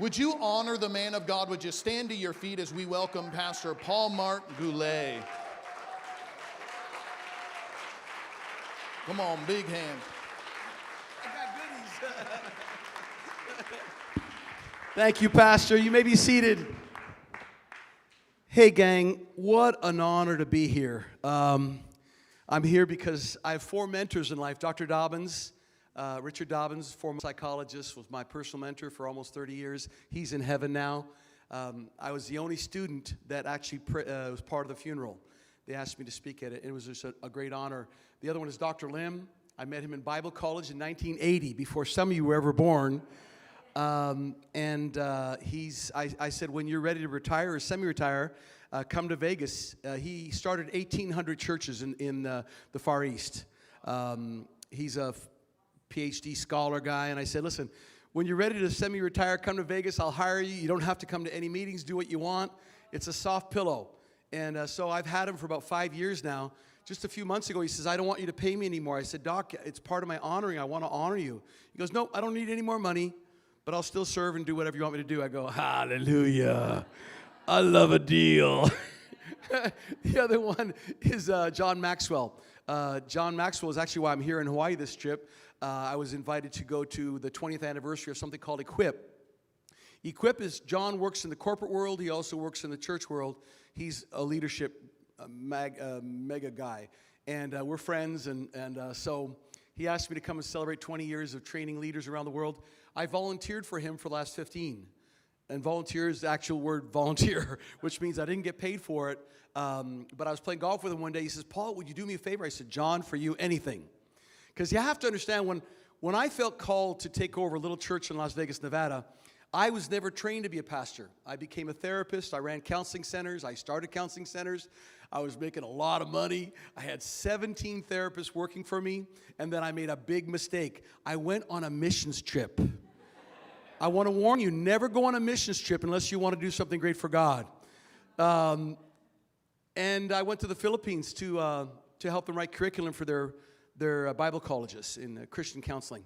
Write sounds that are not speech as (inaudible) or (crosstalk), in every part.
Would you honor the man of God? Would you stand to your feet as we welcome Pastor Paul Marc Goulet? Come on, big hand. (laughs) Thank you, Pastor. You may be seated. Hey, gang, what an honor to be here. Um, I'm here because I have four mentors in life. Dr. Dobbins, uh, Richard Dobbins, former psychologist, was my personal mentor for almost 30 years. He's in heaven now. Um, I was the only student that actually pre- uh, was part of the funeral. They asked me to speak at it, and it was just a, a great honor. The other one is Dr. Lim. I met him in Bible college in 1980, before some of you were ever born. Um, and uh, he's, I, I, said, when you're ready to retire or semi retire, uh, come to Vegas. Uh, he started 1,800 churches in, in uh, the Far East. Um, he's a PhD scholar guy. And I said, listen, when you're ready to semi retire, come to Vegas. I'll hire you. You don't have to come to any meetings, do what you want. It's a soft pillow. And uh, so I've had him for about five years now. Just a few months ago, he says, I don't want you to pay me anymore. I said, Doc, it's part of my honoring. I want to honor you. He goes, No, I don't need any more money but I'll still serve and do whatever you want me to do. I go, Hallelujah. I love a deal. (laughs) the other one is uh, John Maxwell. Uh, John Maxwell is actually why I'm here in Hawaii this trip. Uh, I was invited to go to the 20th anniversary of something called Equip. Equip is John works in the corporate world, he also works in the church world. He's a leadership mag, mega guy. And uh, we're friends, and, and uh, so he asked me to come and celebrate 20 years of training leaders around the world. I volunteered for him for the last 15. And volunteer is the actual word (laughs) volunteer, which means I didn't get paid for it. Um, but I was playing golf with him one day. He says, Paul, would you do me a favor? I said, John, for you, anything. Because you have to understand when, when I felt called to take over a little church in Las Vegas, Nevada, I was never trained to be a pastor. I became a therapist. I ran counseling centers. I started counseling centers. I was making a lot of money. I had 17 therapists working for me. And then I made a big mistake. I went on a missions trip. I want to warn you never go on a missions trip unless you want to do something great for God. Um, and I went to the Philippines to, uh, to help them write curriculum for their, their uh, Bible colleges in uh, Christian counseling.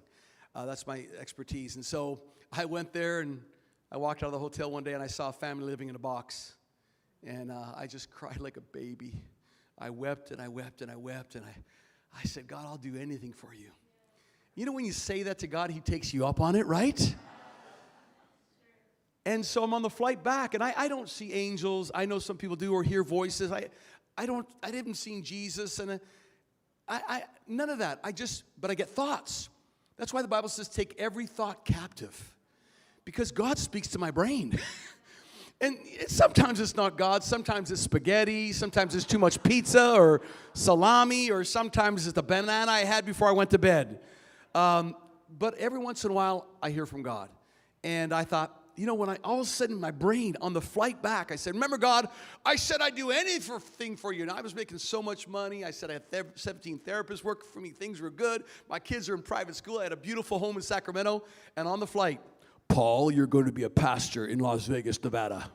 Uh, that's my expertise. And so I went there and I walked out of the hotel one day and I saw a family living in a box. And uh, I just (laughs) cried like a baby. I wept and I wept and I wept and I, I said, God, I'll do anything for you. You know, when you say that to God, He takes you up on it, right? And so I'm on the flight back, and I, I don't see angels. I know some people do or hear voices. I, I don't. I didn't see Jesus, and uh, I, I, none of that. I just, but I get thoughts. That's why the Bible says, "Take every thought captive," because God speaks to my brain. (laughs) and sometimes it's not God. Sometimes it's spaghetti. Sometimes it's too much pizza or salami, or sometimes it's the banana I had before I went to bed. Um, but every once in a while, I hear from God, and I thought, you know, when I all of a sudden my brain on the flight back, I said, Remember, God, I said I'd do anything for you. And I was making so much money. I said I had 17 therapists working for me. Things were good. My kids are in private school. I had a beautiful home in Sacramento. And on the flight, Paul, you're going to be a pastor in Las Vegas, Nevada.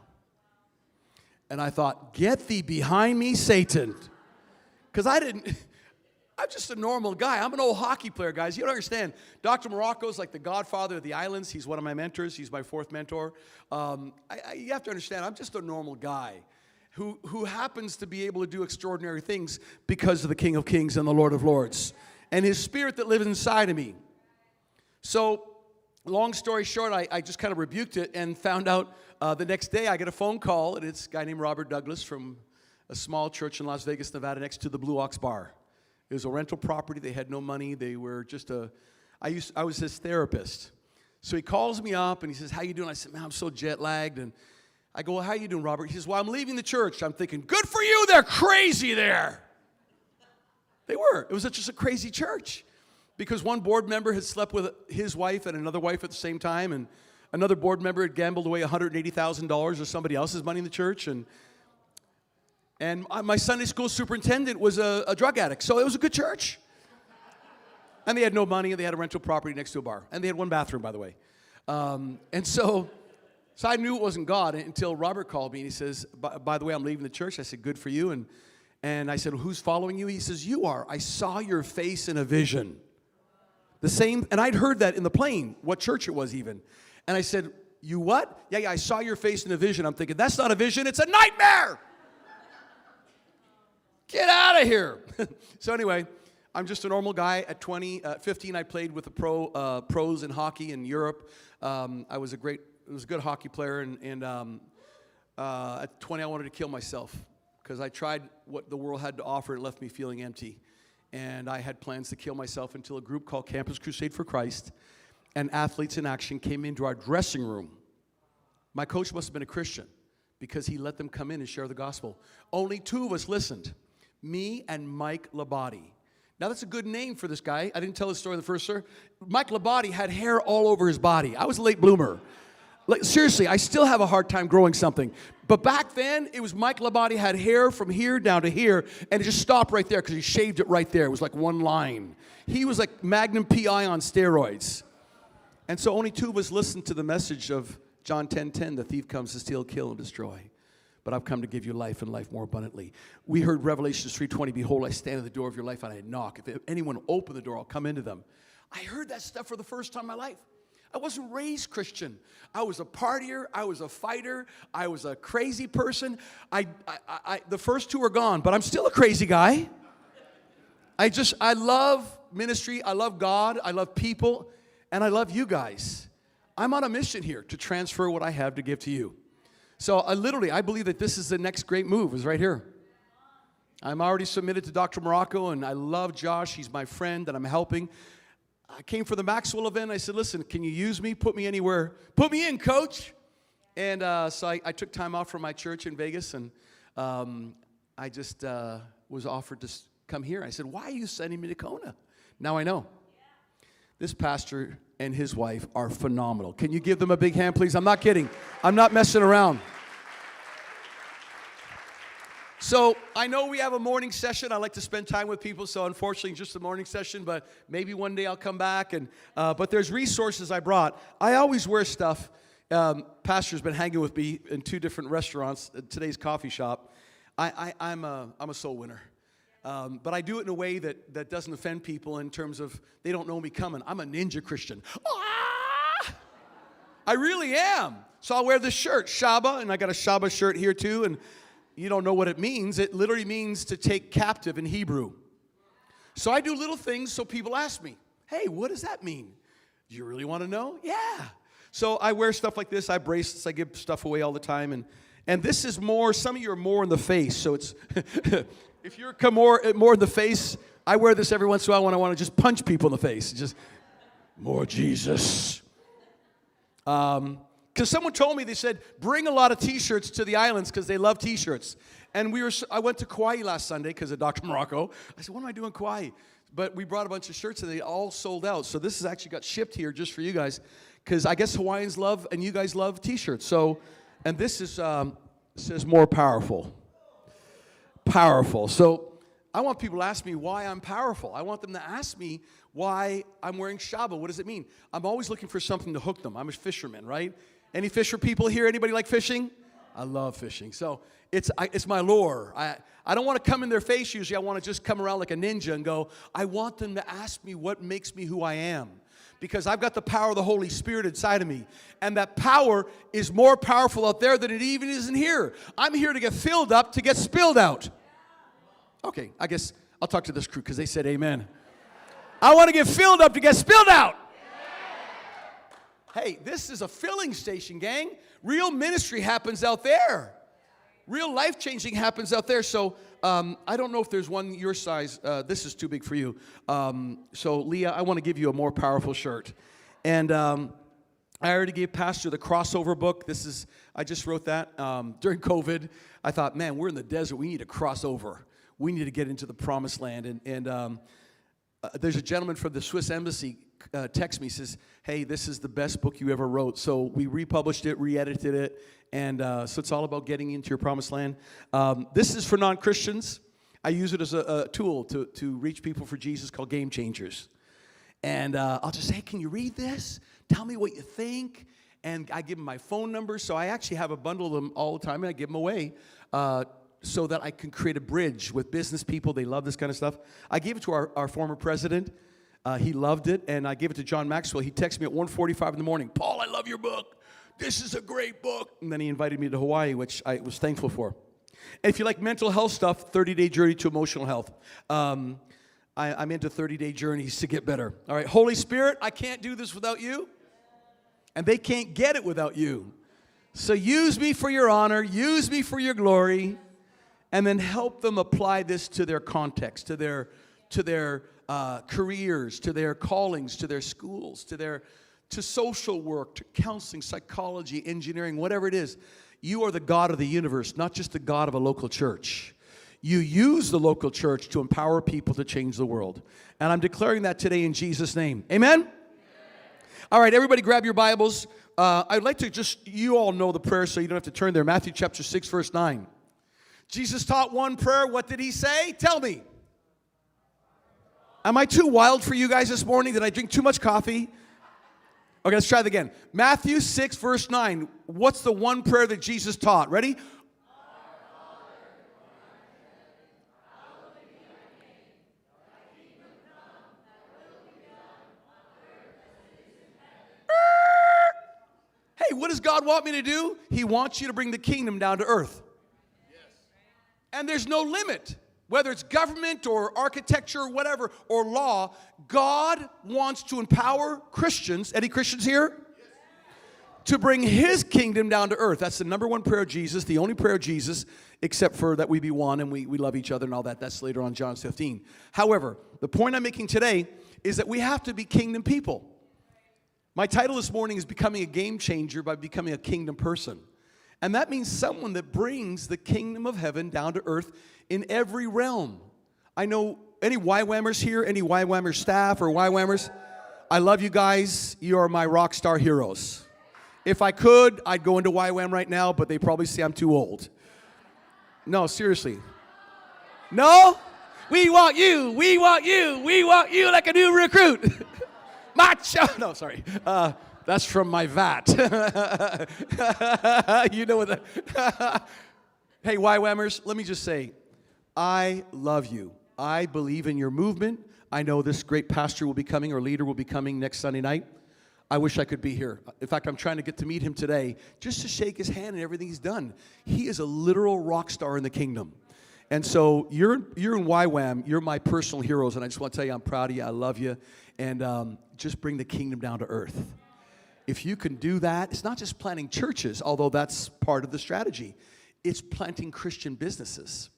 And I thought, Get thee behind me, Satan. Because I didn't. (laughs) I'm just a normal guy. I'm an old hockey player, guys. You don't understand. Dr. Morocco's like the godfather of the islands. He's one of my mentors. He's my fourth mentor. Um, I, I, you have to understand, I'm just a normal guy who, who happens to be able to do extraordinary things because of the King of Kings and the Lord of Lords and his spirit that lives inside of me. So, long story short, I, I just kind of rebuked it and found out uh, the next day I get a phone call, and it's a guy named Robert Douglas from a small church in Las Vegas, Nevada, next to the Blue Ox Bar. It was a rental property. They had no money. They were just a. I used. I was his therapist. So he calls me up and he says, "How you doing?" I said, "Man, I'm so jet lagged." And I go, well, "How you doing, Robert?" He says, "Well, I'm leaving the church." I'm thinking, "Good for you. They're crazy there." They were. It was just a crazy church because one board member had slept with his wife and another wife at the same time, and another board member had gambled away $180,000 or somebody else's money in the church, and and my Sunday school superintendent was a, a drug addict, so it was a good church. And they had no money, and they had a rental property next to a bar. And they had one bathroom, by the way. Um, and so, so I knew it wasn't God until Robert called me and he says, by, by, the way, I'm leaving the church. I said, Good for you. And, and I said, well, Who's following you? He says, You are. I saw your face in a vision. The same, and I'd heard that in the plane, what church it was even. And I said, You what? Yeah, yeah, I saw your face in a vision. I'm thinking, That's not a vision, it's a nightmare. Of here. (laughs) so, anyway, I'm just a normal guy. At 20, uh, 15, I played with the pro, uh, pros in hockey in Europe. Um, I was a great, I was a good hockey player, and, and um, uh, at 20, I wanted to kill myself because I tried what the world had to offer. It left me feeling empty. And I had plans to kill myself until a group called Campus Crusade for Christ and Athletes in Action came into our dressing room. My coach must have been a Christian because he let them come in and share the gospel. Only two of us listened me and Mike Labate. Now, that's a good name for this guy. I didn't tell the story in the first sir. Mike Labate had hair all over his body. I was a late bloomer. Like, seriously, I still have a hard time growing something. But back then, it was Mike Labate had hair from here down to here, and it just stopped right there because he shaved it right there. It was like one line. He was like Magnum PI on steroids. And so only two of us listened to the message of John 10:10, 10, 10, the thief comes to steal, kill, and destroy. But I've come to give you life and life more abundantly. We heard Revelations 3:20, behold, I stand at the door of your life and I knock. If anyone open the door, I'll come into them. I heard that stuff for the first time in my life. I wasn't raised Christian. I was a partier. I was a fighter. I was a crazy person. I, I, I, the first two are gone, but I'm still a crazy guy. I just, I love ministry. I love God. I love people. And I love you guys. I'm on a mission here to transfer what I have to give to you. So I literally, I believe that this is the next great move, is right here. I'm already submitted to Dr. Morocco, and I love Josh. He's my friend that I'm helping. I came for the Maxwell event. I said, listen, can you use me? Put me anywhere. Put me in, coach. And uh, so I, I, took time off from my church in Vegas, and um, I just uh, was offered to come here. I said, why are you sending me to Kona? Now I know. This pastor and his wife are phenomenal. Can you give them a big hand, please? I'm not kidding. I'm not messing around. So I know we have a morning session. I like to spend time with people. So unfortunately, just a morning session. But maybe one day I'll come back. And uh, but there's resources I brought. I always wear stuff. Um, pastor's been hanging with me in two different restaurants. Uh, today's coffee shop. I, I, I, am a I'm a soul winner. Um, but I do it in a way that, that doesn't offend people in terms of they don't know me coming. I'm a ninja Christian. Ah! I really am. So I'll wear this shirt, Shaba, and I got a Shaba shirt here too. And you don't know what it means. It literally means to take captive in Hebrew. So I do little things so people ask me, hey, what does that mean? Do you really want to know? Yeah. So I wear stuff like this. I bracelets. I give stuff away all the time. And, and this is more, some of you are more in the face. So it's, (laughs) if you're more, more in the face, I wear this every once in a while when I want to just punch people in the face. Just, more Jesus. Um, because someone told me, they said, bring a lot of t shirts to the islands because they love t shirts. And we were, I went to Kauai last Sunday because of Dr. (laughs) Morocco. I said, what am I doing Kauai? But we brought a bunch of shirts and they all sold out. So this has actually got shipped here just for you guys because I guess Hawaiians love and you guys love t shirts. So, and this is, um, says more powerful. Powerful. So I want people to ask me why I'm powerful. I want them to ask me why I'm wearing shaba. What does it mean? I'm always looking for something to hook them. I'm a fisherman, right? Any fisher people here? Anybody like fishing? I love fishing. So it's, I, it's my lure. I, I don't want to come in their face usually. I want to just come around like a ninja and go, I want them to ask me what makes me who I am. Because I've got the power of the Holy Spirit inside of me. And that power is more powerful out there than it even is in here. I'm here to get filled up, to get spilled out. Okay, I guess I'll talk to this crew because they said amen. I want to get filled up to get spilled out. Hey, this is a filling station, gang. Real ministry happens out there. Real life changing happens out there. So um, I don't know if there's one your size. Uh, this is too big for you. Um, so, Leah, I want to give you a more powerful shirt. And um, I already gave Pastor the crossover book. This is, I just wrote that um, during COVID. I thought, man, we're in the desert. We need to cross over. We need to get into the promised land. And, and um, uh, there's a gentleman from the Swiss embassy uh, text me says, "Hey, this is the best book you ever wrote." So we republished it, re-edited it, and uh, so it's all about getting into your promised land. Um, this is for non-Christians. I use it as a, a, tool to to reach people for Jesus, called Game Changers. And uh, I'll just say, "Hey, can you read this? Tell me what you think." And I give them my phone number, so I actually have a bundle of them all the time, and I give them away uh, so that I can create a bridge with business people. They love this kind of stuff. I gave it to our, our former president. Uh, he loved it, and I gave it to John Maxwell. He texted me at 1.45 in the morning, Paul, I love your book. This is a great book. And then he invited me to Hawaii, which I was thankful for. And if you like mental health stuff, 30 Day Journey to Emotional Health. Um, I, I'm into 30 day journeys to get better. All right, Holy Spirit, I can't do this without you, and they can't get it without you. So use me for your honor, use me for your glory, and then help them apply this to their context, to their, to their uh, careers, to their callings, to their schools, to their to social work, to counseling, psychology, engineering, whatever it is. You are the God of the universe, not just the God of a local church. You use the local church to empower people to change the world. And I'm declaring that today in Jesus' name. Amen? All right, everybody grab your Bibles. Uh, I'd like to just, you all know the prayer, so you don't have to turn there. Matthew chapter 6, verse 9. Jesus taught one prayer. What did he say? Tell me. Am I too wild for you guys this morning? Did I drink too much coffee? Okay, let's try that again. Matthew 6, verse 9. What's the one prayer that Jesus taught? Ready? Hey, what does God want me to do? He wants you to bring the kingdom down to earth. And there's no limit. Whether it's government or architecture or whatever, or law, God wants to empower Christians. Any Christians here? To bring his kingdom down to earth. That's the number one prayer of Jesus, the only prayer of Jesus, except for that we be one and we, we love each other and all that. That's later on John 15. However, the point I'm making today is that we have to be kingdom people. My title this morning is Becoming a Game Changer by Becoming a Kingdom Person. And that means someone that brings the kingdom of heaven down to earth in every realm. I know any YWAMers here, any YWAMer staff or YWAMers. I love you guys. You are my rock star heroes. If I could, I'd go into YWAM right now, but they probably say I'm too old. No, seriously. No? We want you. We want you. We want you like a new recruit. (laughs) Macho. No, sorry. Uh, that's from my vat. (laughs) you know what that. (laughs) hey, YWAMers, let me just say, I love you. I believe in your movement. I know this great pastor will be coming or leader will be coming next Sunday night. I wish I could be here. In fact, I'm trying to get to meet him today just to shake his hand and everything he's done. He is a literal rock star in the kingdom. And so you're, you're in YWAM, you're my personal heroes, and I just want to tell you I'm proud of you, I love you, and um, just bring the kingdom down to earth. If you can do that, it's not just planting churches, although that's part of the strategy, it's planting Christian businesses.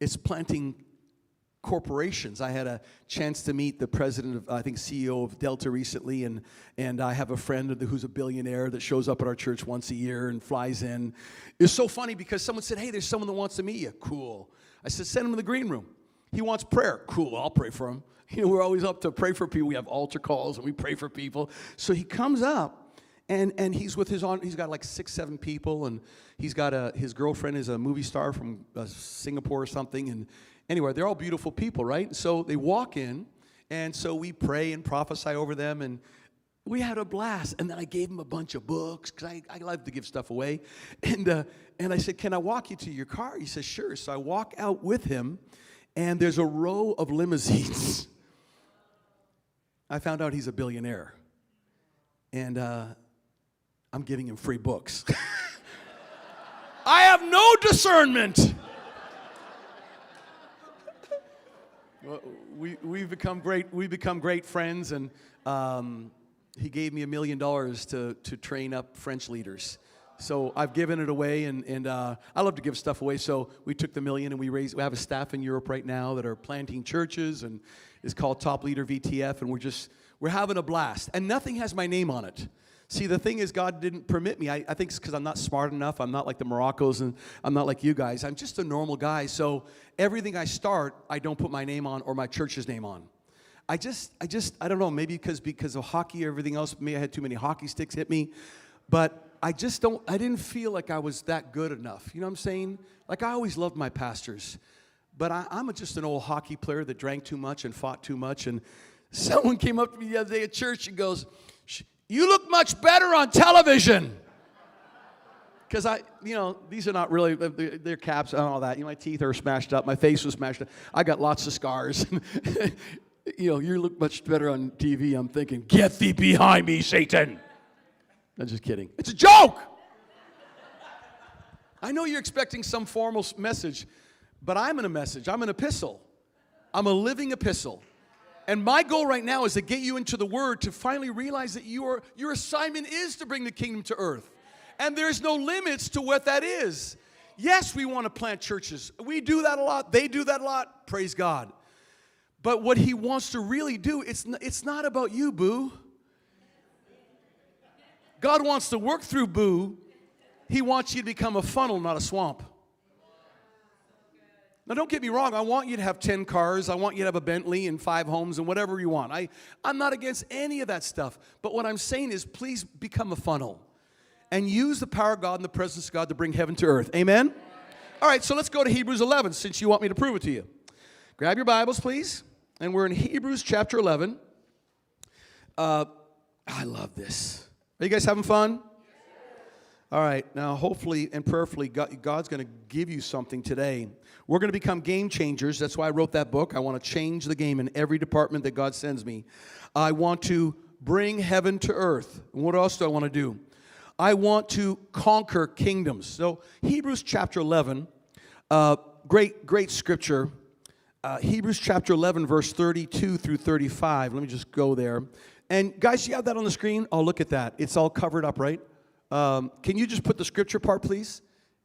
It's planting corporations. I had a chance to meet the president of, I think, CEO of Delta recently, and, and I have a friend who's a billionaire that shows up at our church once a year and flies in. It's so funny because someone said, Hey, there's someone that wants to meet you. Cool. I said, Send him to the green room. He wants prayer. Cool, I'll pray for him. (laughs) You know, we're always up to pray for people. We have altar calls and we pray for people. So he comes up and, and he's with his on he's got like six seven people and he's got a his girlfriend is a movie star from uh, singapore or something. And anyway they're all beautiful people right? So they walk in and so we pray and prophesy over them and we had a blast. And then i gave him a bunch of books because I, I love to give stuff away. (laughs) And, uh, and i said can i walk you to your car? He says sure. So i walk out with him and there's a row of limousines (laughs) i found out he's a billionaire and uh, I'm giving him free books. (laughs) I have no discernment. well, we, we've become great, we become great friends, and um, he gave me a million dollars to, to train up French leaders. So I've given it away, and, and uh, I love to give stuff away. So we took the million, and we raised. We have a staff in Europe right now that are planting churches, and it's called Top Leader VTF, and we're just we're having a blast. And nothing has my name on it. See, the thing is, God didn't permit me. I, I think it's because I'm not smart enough. I'm not like the Moroccos, and I'm not like you guys. I'm just a normal guy. So everything I start, I don't put my name on or my church's name on. I just, I just, I don't know. Maybe because because of hockey, or everything else. Maybe I had too many hockey sticks hit me, but I just don't. I didn't feel like I was that good enough. You know what I'm saying? Like I always loved my pastors, but I, I'm just an old hockey player that drank too much and fought too much. And (laughs) someone came up to me the other day at church and goes. You look much better on television. Because I, you know, these are not really, uh, they're caps and all that. You know, my teeth are smashed up, my face was smashed up. I got lots of scars. (laughs) you know, you look much better on TV. I'm thinking, get thee behind me, Satan. I'm just kidding. It's a joke. I know you're expecting some formal message, but I'm in a message. I'm an epistle. I'm a living epistle. And my goal right now is to get you into the Word to finally realize that your, your assignment is to bring the kingdom to earth. And there's no limits to what that is. Yes, we want to plant churches. We do that a lot. They do that a lot. Praise God. But what He wants to really do, it's, n- it's not about you, boo. God wants to work through boo. He wants you to become a funnel, not a swamp. Now, don't get me wrong. I want you to have 10 cars. I want you to have a Bentley and five homes and whatever you want. I, I'm not against any of that stuff. But what I'm saying is, please become a funnel and use the power of God and the presence of God to bring heaven to earth. Amen? All right, so let's go to Hebrews 11 since you want me to prove it to you. Grab your Bibles, please. And we're in Hebrews chapter 11. Uh, I love this. Are you guys having fun? All right, now hopefully and prayerfully, God's going to give you something today. We're going to become game changers. That's why I wrote that book. I want to change the game in every department that God sends me. I want to bring heaven to earth. And what else do I want to do? I want to conquer kingdoms. So, Hebrews chapter 11, uh, great, great scripture. Uh, Hebrews chapter 11, verse 32 through 35. Let me just go there. And guys, you have that on the screen? Oh, look at that. It's all covered up, right? Um, can you just put the scripture part, please?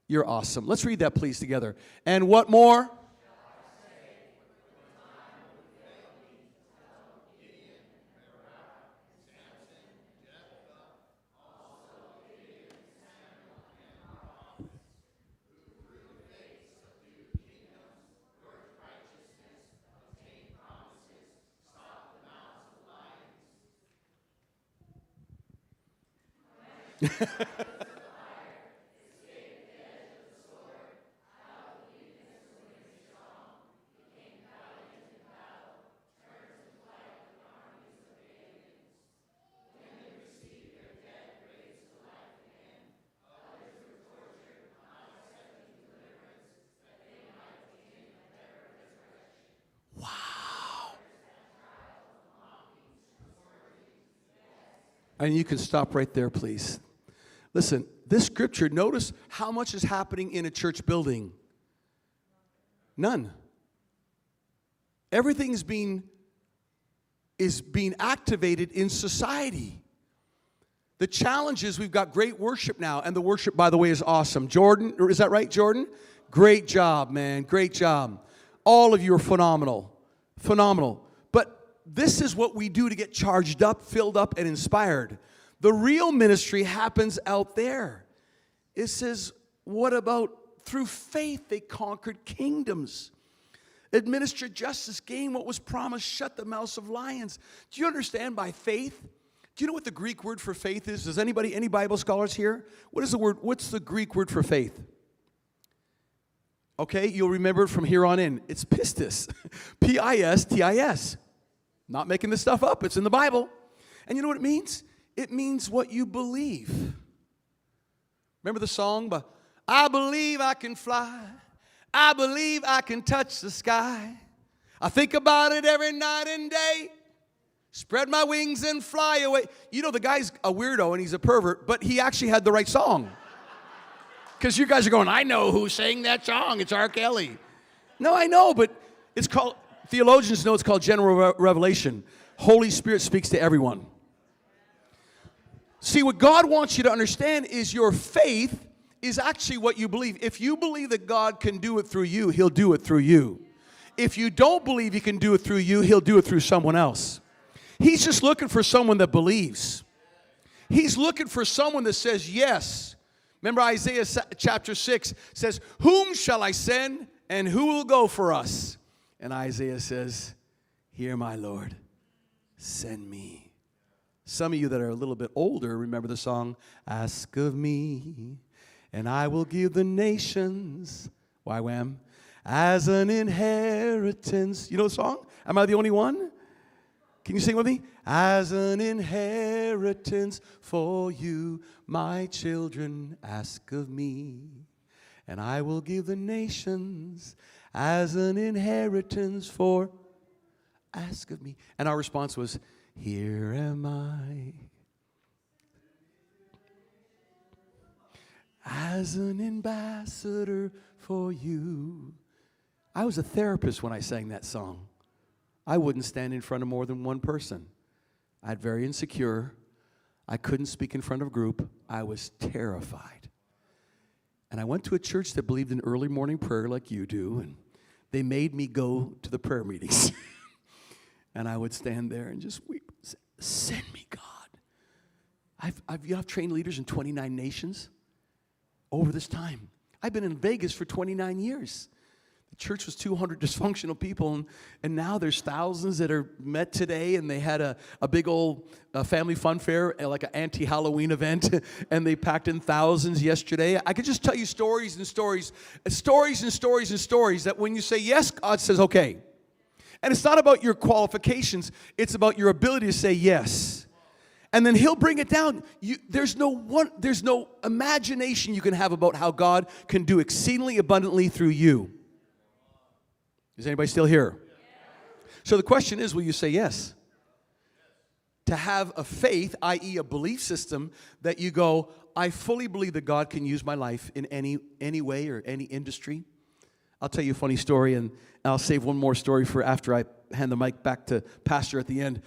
You're awesome. Let's read that, please, together. And what more? And you can stop right there, please. Listen, this scripture, notice how much is happening in a church building. None. Everything is being, is being activated in society. The challenge is we've got great worship now, and the worship, by the way, is awesome. Jordan, is that right, Jordan? Great job, man. Great job. All of you are phenomenal. Phenomenal. But this is what we do to get charged up, filled up, and inspired. The real ministry happens out there. It says, what about through faith they conquered kingdoms? Administered justice, gained what was promised, shut the mouths of lions. Do you understand by faith? Do you know what the Greek word for faith is? Does anybody, any Bible scholars here? What is the word, what's the Greek word for faith? Okay, you'll remember it from here on in. It's pistis. (laughs) P I S T I S. Not making this stuff up, it's in the Bible. And you know what it means? It means what you believe. Remember the song? But I believe I can fly. I believe I can touch the sky. I think about it every night and day. Spread my wings and fly away. You know, the guy's a weirdo and he's a pervert, but he actually had the right song. Because you guys are going, I know who sang that song. It's R. Kelly. No, I know, but it's called, theologians know it's called general re- revelation. Holy Spirit speaks to everyone. See, what God wants you to understand is your faith is actually what you believe. If you believe that God can do it through you, He'll do it through you. If you don't believe He can do it through you, He'll do it through someone else. He's just looking for someone that believes. He's looking for someone that says yes. Remember Isaiah chapter 6 says, Whom shall I send and who will go for us? And Isaiah says, Here, my Lord, send me. Some of you that are a little bit older remember the song, Ask of me, and I will give the nations, YWAM, as an inheritance. You know the song? Am I the only one? Can you sing with me? As an inheritance for you, my children, ask of me, and I will give the nations as an inheritance for ask of me. And our response was, Here am I. as an ambassador for you. I was a therapist when I sang that song. I wouldn't stand in front of more than one person. I'd very insecure. I couldn't speak in front of a group. I was terrified. And I went to a church that believed in early morning prayer like you do, and they made me go to the prayer meetings. (laughs) and I would stand there and just weep. Send me, God. I've, I've, you know, I've trained leaders in 29 nations over this time. I've been in Vegas for 29 years. The church was 200 (laughs) dysfunctional people, and, and now there's thousands that are met today, and they had a, a big old uh, family fun fair, uh, like an anti Halloween event, (laughs) and they packed in thousands yesterday. I could just tell you stories and stories, stories and stories and stories that when you say yes, God says okay. And it's not about your qualifications, it's about your ability to say yes. And then he'll bring it down. You, there's no one, there's no imagination you can have about how God can do exceedingly abundantly through you. Is anybody still here? So the question is, will you say yes? To have a faith, i.e., a belief system that you go, I fully believe that God can use my life in any any way or any industry. I'll tell you a funny story, and I'll save one more story for after I hand the mic back to Pastor at the end.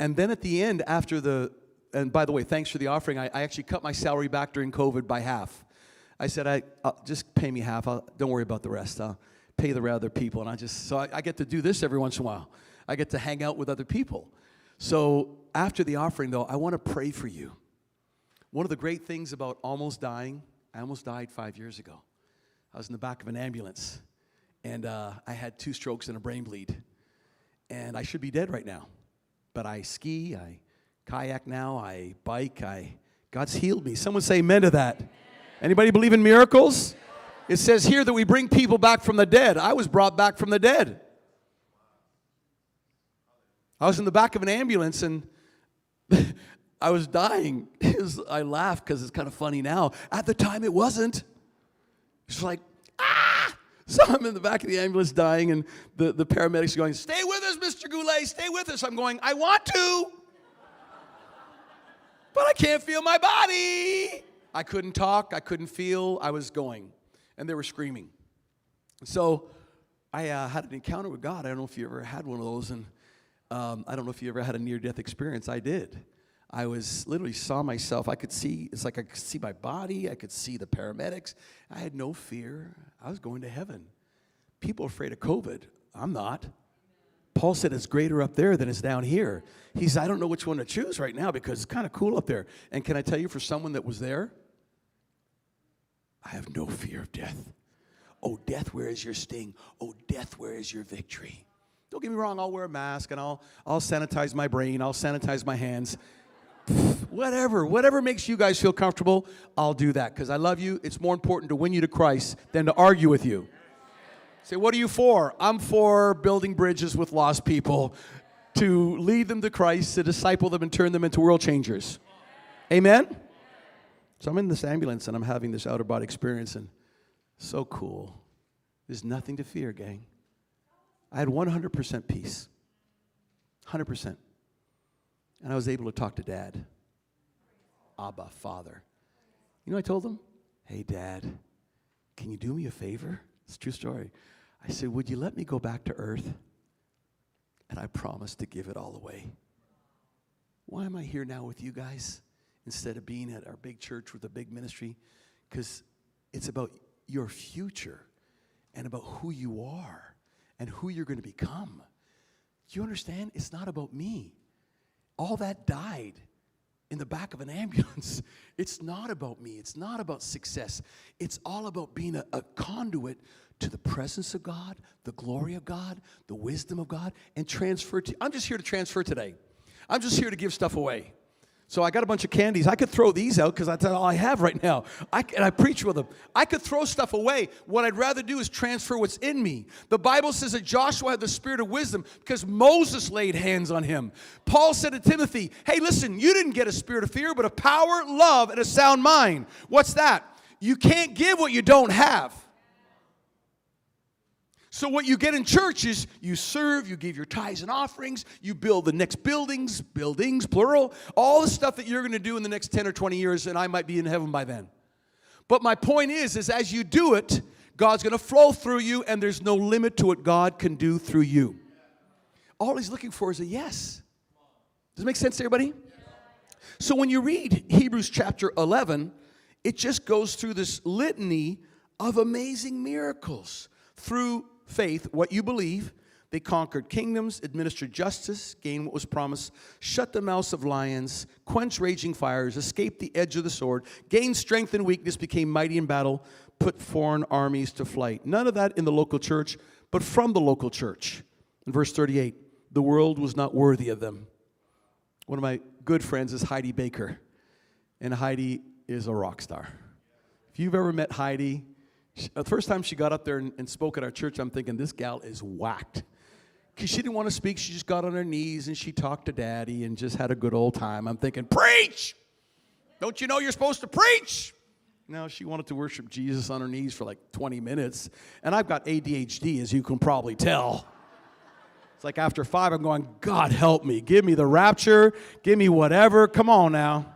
And then at the end, after the, and by the way, thanks for the offering. I, I actually cut my salary back during COVID by half. I said, I I'll just pay me half. I'll, don't worry about the rest. I'll pay the other people. And I just, so I, I get to do this every once in a while. I get to hang out with other people. So after the offering, though, I want to pray for you. One of the great things about almost dying, I almost died five years ago. I was in the back of an ambulance and uh, I had two strokes and a brain bleed. And I should be dead right now. But I ski, I kayak now, I bike, I God's healed me. Someone say amen to that. Anybody believe in miracles? It says here that we bring people back from the dead. I was brought back from the dead. I was in the back of an ambulance and (laughs) I was dying. (laughs) I laugh because it's kind of funny now. At the time, it wasn't. It's like, ah! So I'm in the back of the ambulance dying, and the, the paramedics are going, Stay with us, Mr. Goulet, stay with us. I'm going, I want to, but I can't feel my body. I couldn't talk, I couldn't feel, I was going, and they were screaming. So I uh, had an encounter with God. I don't know if you ever had one of those, and um, I don't know if you ever had a near death experience. I did. I was literally saw myself. I could see, it's like I could see my body, I could see the paramedics. I had no fear. I was going to heaven. People are afraid of COVID. I'm not. Paul said it's greater up there than it's down here. He said, I don't know which one to choose right now because it's kind of cool up there. And can I tell you, for someone that was there, I have no fear of death. Oh, death, where is your sting? Oh, death, where is your victory? Don't get me wrong, I'll wear a mask and I'll, I'll sanitize my brain, I'll sanitize my hands. Whatever, whatever makes you guys feel comfortable, I'll do that because I love you. It's more important to win you to Christ than to argue with you. Say, what are you for? I'm for building bridges with lost people to lead them to Christ, to disciple them, and turn them into world changers. Amen? So I'm in this ambulance and I'm having this outer body experience, and so cool. There's nothing to fear, gang. I had 100% peace. 100%. And I was able to talk to dad. Abba, father. You know, I told him, hey, dad, can you do me a favor? It's a true story. I said, would you let me go back to earth? And I promised to give it all away. Why am I here now with you guys instead of being at our big church with a big ministry? Because it's about your future and about who you are and who you're going to become. Do you understand? It's not about me. All that died in the back of an (laughs) ambulance. It's not about me. It's not about success. It's all about being a, a, conduit to the presence of God, the glory of God, the wisdom of God, and transfer to. I'm just here to transfer today. I'm just here to give stuff away. So I got a bunch of candies. I could throw these out because that's all I have right now. I, and I preach with them. I could throw stuff away. What I'd rather do is transfer what's in me. The Bible says that Joshua had the spirit of wisdom because Moses laid hands on him. Paul said to Timothy, Hey, listen, you didn't get a spirit of fear, but a power, love, and a sound mind. What's that? You can't give what you don't have. So, what you get in church is you serve, you give your tithes and offerings, you build the next buildings, buildings, plural, all the stuff that you're going to do in the next 10 or 20 years, and I might be in heaven by then. But my point is, is as you do it, God's going to flow through you, and there's no limit to what God can do through you. All He's looking for is a yes. Does it make sense to everybody? So when you read Hebrews chapter 11, it just goes through this litany of amazing miracles through faith, what you believe. They conquered kingdoms, administered justice, gained what was promised, shut the mouths of lions, quenched raging fires, escaped the edge of the sword, gained strength and weakness, became mighty in battle, put foreign armies to flight. None of that in the local church, but from the local church. In verse 38, the world was not worthy of them. One of my good friends is Heidi Baker, and Heidi is a rock star. If you've ever met Heidi, she, the uh, first time she got up there and, and spoke at our church, I'm thinking, this gal is whacked. Because she didn't want to speak, she just got on her knees and she talked to daddy and just had a good old time. I'm thinking, preach! Don't you know you're supposed to preach? No, she wanted to worship Jesus on her knees for like 20 minutes. And I've got ADHD, as you can probably tell. It's like after five, I'm going, God help me. Give me the rapture. Give me whatever. Come on now.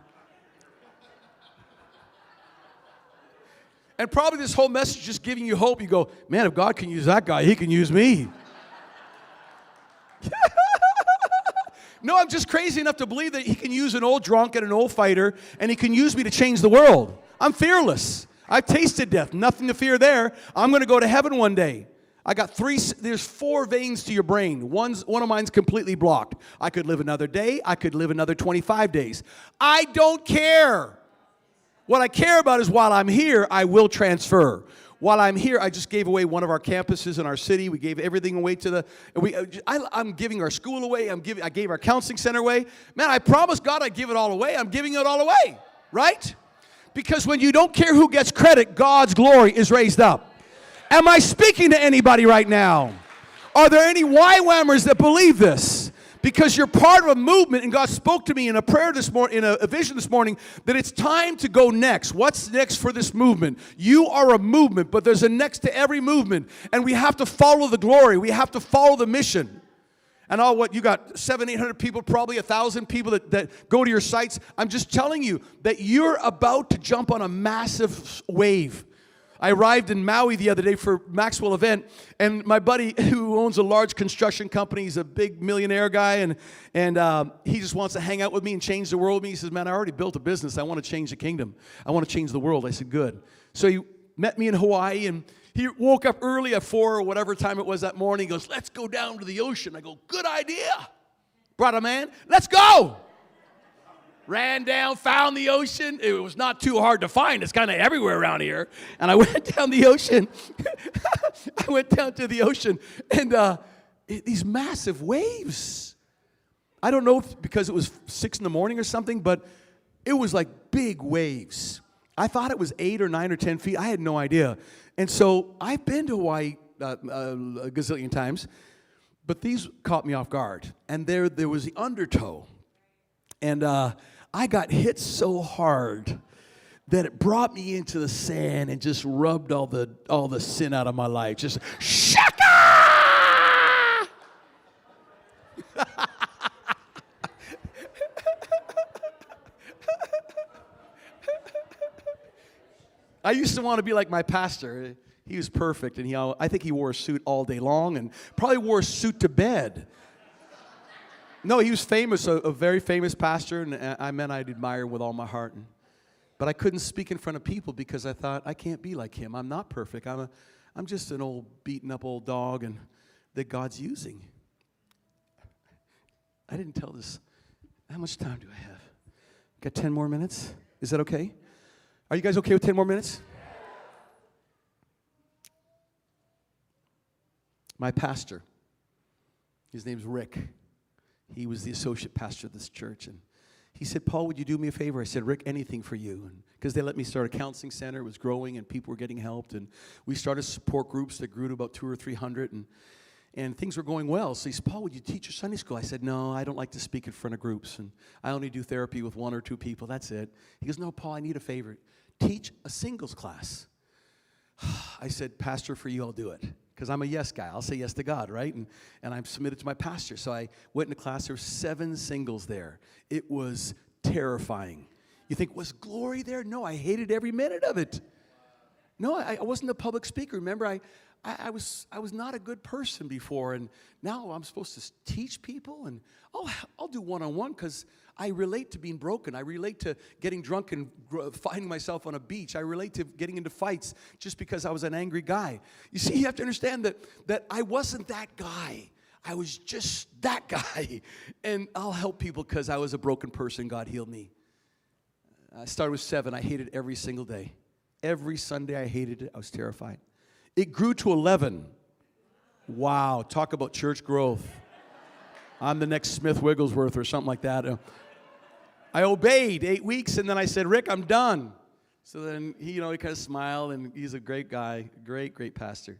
And probably this whole message just giving you hope. You go, man, if God can use that guy, he can use me. (laughs) no, I'm just crazy enough to believe that he can use an old drunk and an old fighter, and he can use me to change the world. I'm fearless. I've tasted death. Nothing to fear there. I'm going to go to heaven one day. I got three, there's four veins to your brain. One's, one of mine's completely blocked. I could live another day. I could live another 25 days. I don't care. What I care about is while I'm here, I will transfer. While I'm here, I just gave away one of our campuses in our city. We gave everything away to the. We, uh, I, am giving our school away. I'm giving. I gave our counseling center away. Man, I promised God I'd give it all away. I'm giving it all away, right? Because when you don't care who gets credit, God's glory is raised up. Am I speaking to anybody right now? Are there any YWAMers that believe this? Because you're part of a movement, and God spoke to me in a prayer this morning, in a, a vision this morning, that it's time to go next. What's next for this movement? You are a movement, but there's a next to every movement, and we have to follow the glory. We have to follow the mission and all what you got seven, eight hundred people, probably a thousand people that, that go to your sites. I'm just telling you that you're about to jump on a massive wave. I arrived in Maui the other day for Maxwell event, and my buddy (laughs) who owns a large construction company, he's a big millionaire guy, and and um, he just wants to hang out with me and change the world with me. He says, "Man, I already built a business. I want to change the kingdom. I want to change the world." I said, "Good." So he met me in Hawaii, and he woke up early at four or whatever time it was that morning. He goes, "Let's go down to the ocean." I go, "Good idea, Brought a man. Let's go." Ran down, found the ocean. It was not too hard to find. It's kind of everywhere around here. And I (laughs) went down the ocean. (laughs) I went down to the ocean, and uh, it, these massive waves. I don't know if because it was six in the morning or something, but it was like big waves. I thought it was eight or nine or ten feet. I had no idea. And so I've been to Hawaii uh, uh, a gazillion times, but these caught me off guard. And there, there was the undertow and uh, I got hit so hard that it brought me into the sand and just rubbed all the all the sin out of my life. Just shaka. (laughs) I used to want to be like my pastor. He was perfect, and he I think he wore a suit all day long, and probably wore a suit to bed. No, he was famous, a, a, very famous pastor, and I meant I'd admire with all my heart. And, but I couldn't speak in front of people because I thought, I can't be like him. I'm not perfect. I'm, a, I'm just an old, beaten up old dog and that God's using. I didn't tell this. How much time do I have? Got 10 more minutes? Is that okay? Are you guys okay with 10 more minutes? My pastor, his name's Rick. He was the associate pastor of this church. And he said, Paul, would you do me a favor? I said, Rick, anything for you. Because they let me start a counseling center. It was growing and people were getting helped. And we started support groups that grew to about two or three hundred. And, and things were going well. So he said, Paul, would you teach a Sunday school? I said, No, I don't like to speak in front of groups. And I only do therapy with one or two people. That's it. He goes, No, Paul, I need a favor. Teach a singles class. (sighs) I said, Pastor, for you, I'll do it because I'm a yes guy. I'll say yes to God, right? And, and I'm submitted to my pastor. So I went into class. There were seven singles there. It was terrifying. You think, was glory there? No, I hated every minute of it. No, I, I wasn't a public speaker. Remember, I, I, I, was, I was not a good person before, and now I'm supposed to teach people, and I'll, I'll do one on one because I relate to being broken. I relate to getting drunk and finding myself on a beach. I relate to getting into fights just because I was an angry guy. You see, you have to understand that, that I wasn't that guy. I was just that guy. (laughs) And I'll help people because I was a broken person. God healed me. I started with seven. I hated every single day. Every Sunday, I hated it. I was terrified. It grew to 11. Wow, talk about church growth. I'm the next Smith Wigglesworth or something like that. Uh, I obeyed eight weeks and then I said, Rick, I'm done. So then he, you know, he kind of smiled and he's a great guy, great, great pastor.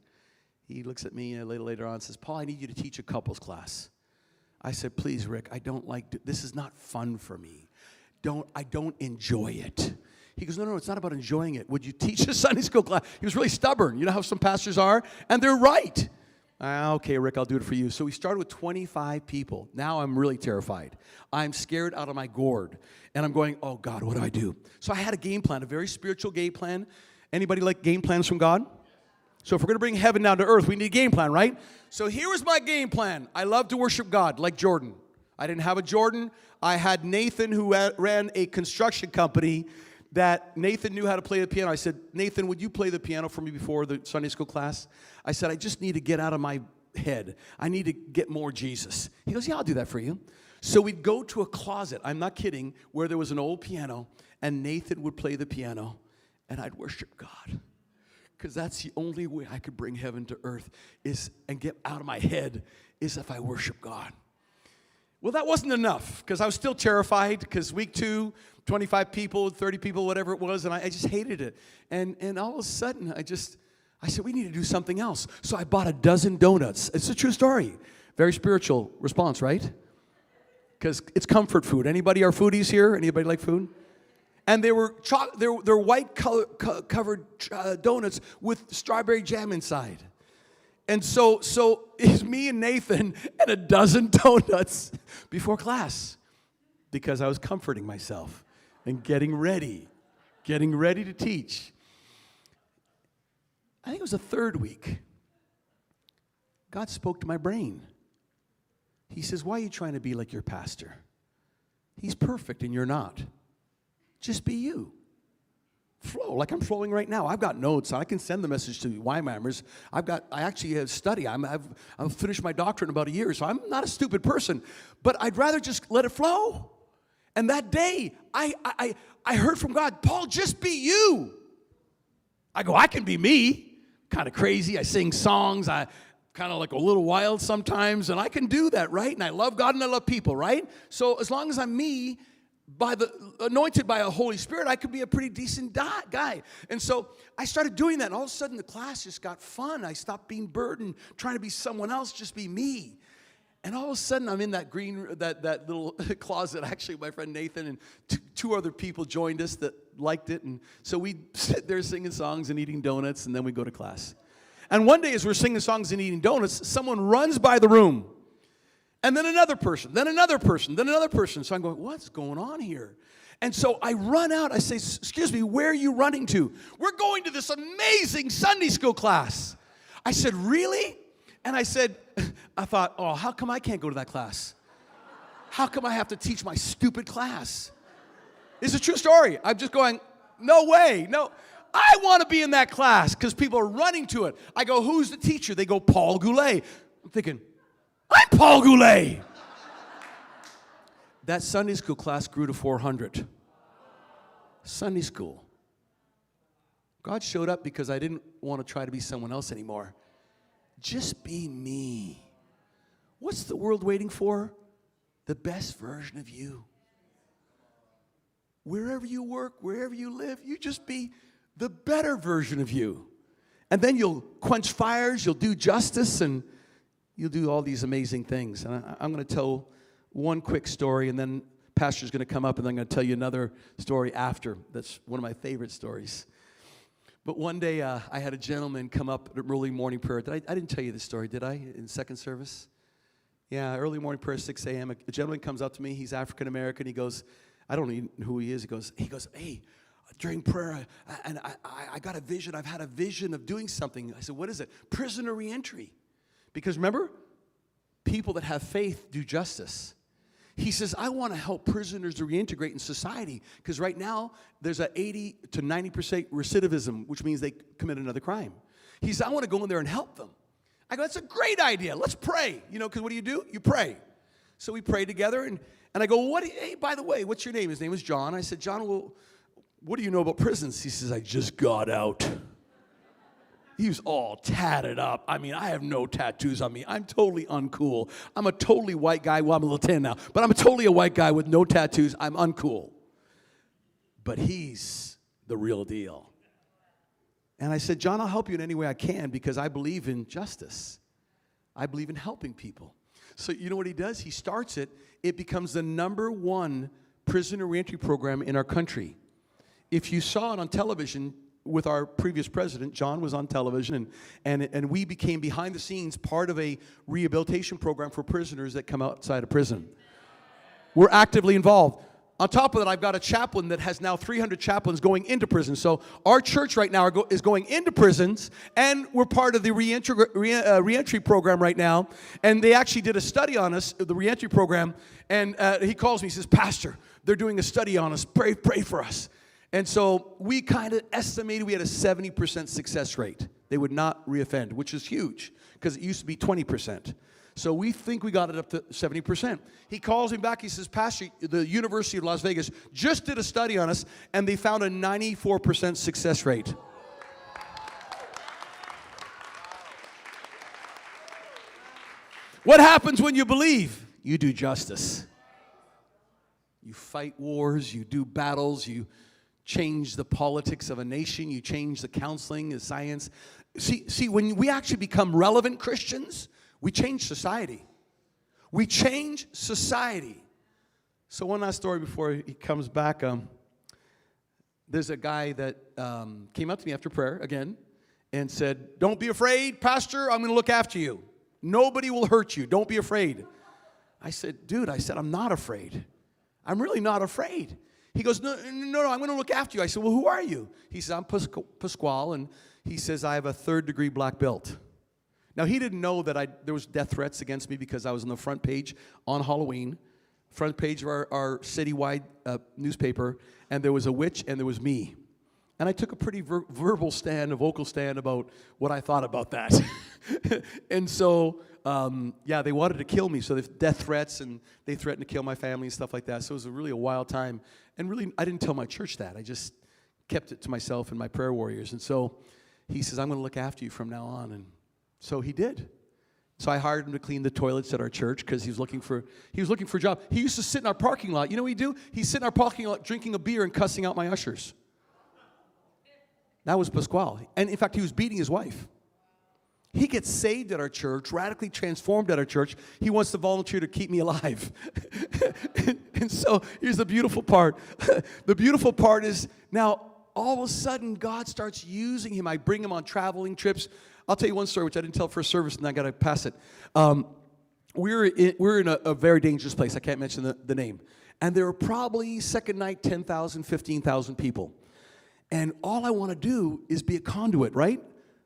He looks at me uh, later, later on and says, Paul, I need you to teach a couples class. I said, please, Rick, I don't like, this is not fun for me. Don't, I don't enjoy it. He goes, no, no, it's not about enjoying it. Would you teach a (laughs) Sunday school class? He was really stubborn. You know how some pastors are? And they're right. Ah, okay, Rick, I'll do it for you. So we started with 25 people. Now I'm really terrified. I'm scared out of my gourd. And I'm going, oh God, what do I do? So I had a game plan, a very spiritual game plan. Anybody like game plans from God? So if we're going to bring heaven down to earth, we need a game plan, right? So here was my game plan. I love to worship God like Jordan. I didn't have a Jordan. I had Nathan who ran a construction company that Nathan knew how to play the piano. I said, "Nathan, would you play the piano for me before the Sunday school class?" I said, "I just need to get out of my head. I need to get more Jesus." He goes, "Yeah, I'll do that for you." So we'd go to a closet. I'm not kidding, where there was an old piano and Nathan would play the piano and I'd worship God because that's the only way I could bring heaven to earth is and get out of my head is if I worship God. Well, that wasn't enough because I was still terrified because week two, 25 people, 30 people, whatever it was, and I, I just hated it. And, and all of a sudden, I just, I said, we need to do something else. So I bought a dozen donuts. It's a true story. Very spiritual response, right? Because it's comfort food. Anybody are foodies here? Anybody like food? and they were cho- they're, they're white color, co- covered uh, donuts with strawberry jam inside and so so it's me and nathan and a dozen (laughs) donuts before class because i was comforting myself and getting ready getting ready to teach. I think it was the third week god spoke to my brain. He says why are you trying to be like your pastor? He's perfect and you're not. Just be you. Flow like I'm flowing right now. I've got notes. I can send the message to YWAMers. I've got. I actually have study. I'm, I've I've finished my doctorate in about a year, so I'm not a stupid person. But I'd rather just let it flow. And that day, I I I heard from God, Paul, just be you. I go, I can be me. Kind of crazy. I sing songs. I kind of like a little wild sometimes, and I can do that, right? And I love God and I love people, right? So as long as I'm me, by the anointed by a Holy Spirit, I could be a pretty decent guy. And so I started doing that, and all of a sudden the class just got fun. I stopped being burdened, trying to be someone else, just be me. And all of a sudden, I'm in that green, that, that little (laughs) closet. Actually, my friend Nathan and t- two other people joined us that liked it. And so we (laughs) sit there singing songs and eating donuts, and then we go to class. And one day, as we're singing songs and eating donuts, someone runs by the room. And then another person, then another person, then another person. So I'm going, what's going on here? And so I run out. I say, Excuse me, where are you running to? We're going to this amazing Sunday school class. I said, Really? And I said, (laughs) I thought, oh, how come I can't go to that class? How come I have to teach my stupid class? It's a true story. I'm just going, no way, no. I want to be in that class because people are running to it. I go, who's the teacher? They go, Paul Goulet. I'm thinking, I'm Paul Goulet. that Sunday school class grew to 400. Sunday school. God showed up because I didn't want to try to be someone else anymore. Just be me. What's the world waiting for? The best version of you. Wherever you work, wherever you live, you just be the better version of you. And then you'll quench fires, you'll do justice, and you'll do all these amazing things. And I, am going to tell one quick story, and then Pastor's going to come up, and I'm going to tell you another story after. That's one of my favorite stories. But one day, uh, I had a gentleman come up at early morning prayer. Did I, I didn't tell you this story, did I, in second service? Yeah, early morning prayer, 6 a.m. A gentleman comes up to me. He's African American. He goes, I don't even know who he is. He goes, he goes, hey, during prayer, I, and I, I, I got a vision. I've had a vision of doing something. I said, What is it? Prisoner reentry. Because remember, people that have faith do justice. He says, I want to help prisoners to reintegrate in society because right now there's a 80 to 90% recidivism, which means they commit another crime. He says, I want to go in there and help them. I go, that's a great idea. Let's pray. You know, because what do you do? You pray. So we prayed together, and, and I go, what? Hey, by the way, what's your name? His name is John. I said, John, well, what do you know about prisons? He says, I just got out. He was all tatted up. I mean, I have no tattoos on me. I'm totally uncool. I'm a totally white guy. Well, I'm a little tan now, but I'm a totally a white guy with no tattoos. I'm uncool. But he's the real deal. And I said, John, I'll help you in any way I can because I believe in justice. I believe in helping people. So, you know what he does? He starts it, it becomes the number one prisoner reentry program in our country. If you saw it on television, with our previous president, John was on television, and, and, and we became behind the scenes part of a rehabilitation program for prisoners that come outside of prison. We're actively involved. On top of that, I've got a chaplain that has now 300 chaplains going into prison. So our church right now go, is going into prisons, and we're part of the reentry, re, uh, reentry program right now. And they actually did a study on us, the reentry program. And uh, he calls me, he says, Pastor, they're doing a study on us. Pray, pray for us. And so we kind of estimated we had a 70% success rate. They would not reoffend, which is huge because it used to be 20%. So we think we got it up to 70%. He calls me back. He says, Pastor, the University of Las Vegas just did a study on us and they found a 94% success rate. What happens when you believe? You do justice. You fight wars, you do battles, you change the politics of a nation, you change the counseling, the science. See, see, when we actually become relevant Christians, we change society. We change society. So, one last story before he comes back. Um, there's a guy that um, came up to me after prayer again and said, Don't be afraid, Pastor, I'm gonna look after you. Nobody will hurt you. Don't be afraid. I said, Dude, I said, I'm not afraid. I'm really not afraid. He goes, no, no, no, I'm going to look after you. I said, well, who are you? He says, I'm Pasquale, and he says, I have a third degree black belt. Now, he didn't know that I, there was death threats against me because I was on the front page on Halloween, front page of our, our citywide uh, newspaper, and there was a witch and there was me. And I took a pretty ver- verbal stand, a vocal stand about what I thought about that. (laughs) and so um, yeah, they wanted to kill me. So they death threats and they threatened to kill my family and stuff like that. So it was a really a wild time. And really, I didn't tell my church that. I just kept it to myself and my prayer warriors. And so he says, I'm going to look after you from now on. And so he did. So I hired him to clean the toilets at our church because he was looking for he was looking for a job. He used to sit in our parking lot. You know what he'd do? He'd sit in our parking lot drinking a beer and cussing out my ushers. That was Pasquale. And in fact, he was beating his wife. He gets saved at our church, radically transformed at our church. He wants to volunteer to keep me alive. (laughs) and, so here's the beautiful part. (laughs) the beautiful part is now all of a sudden God starts using him. I bring him on traveling trips. I'll tell you one story which I didn't tell first service and I got to pass it. Um, we're in, we're in a, a, very dangerous place. I can't mention the, the name. And there are probably second night 10,000, 15,000 people. And all I want to do is be a conduit, right?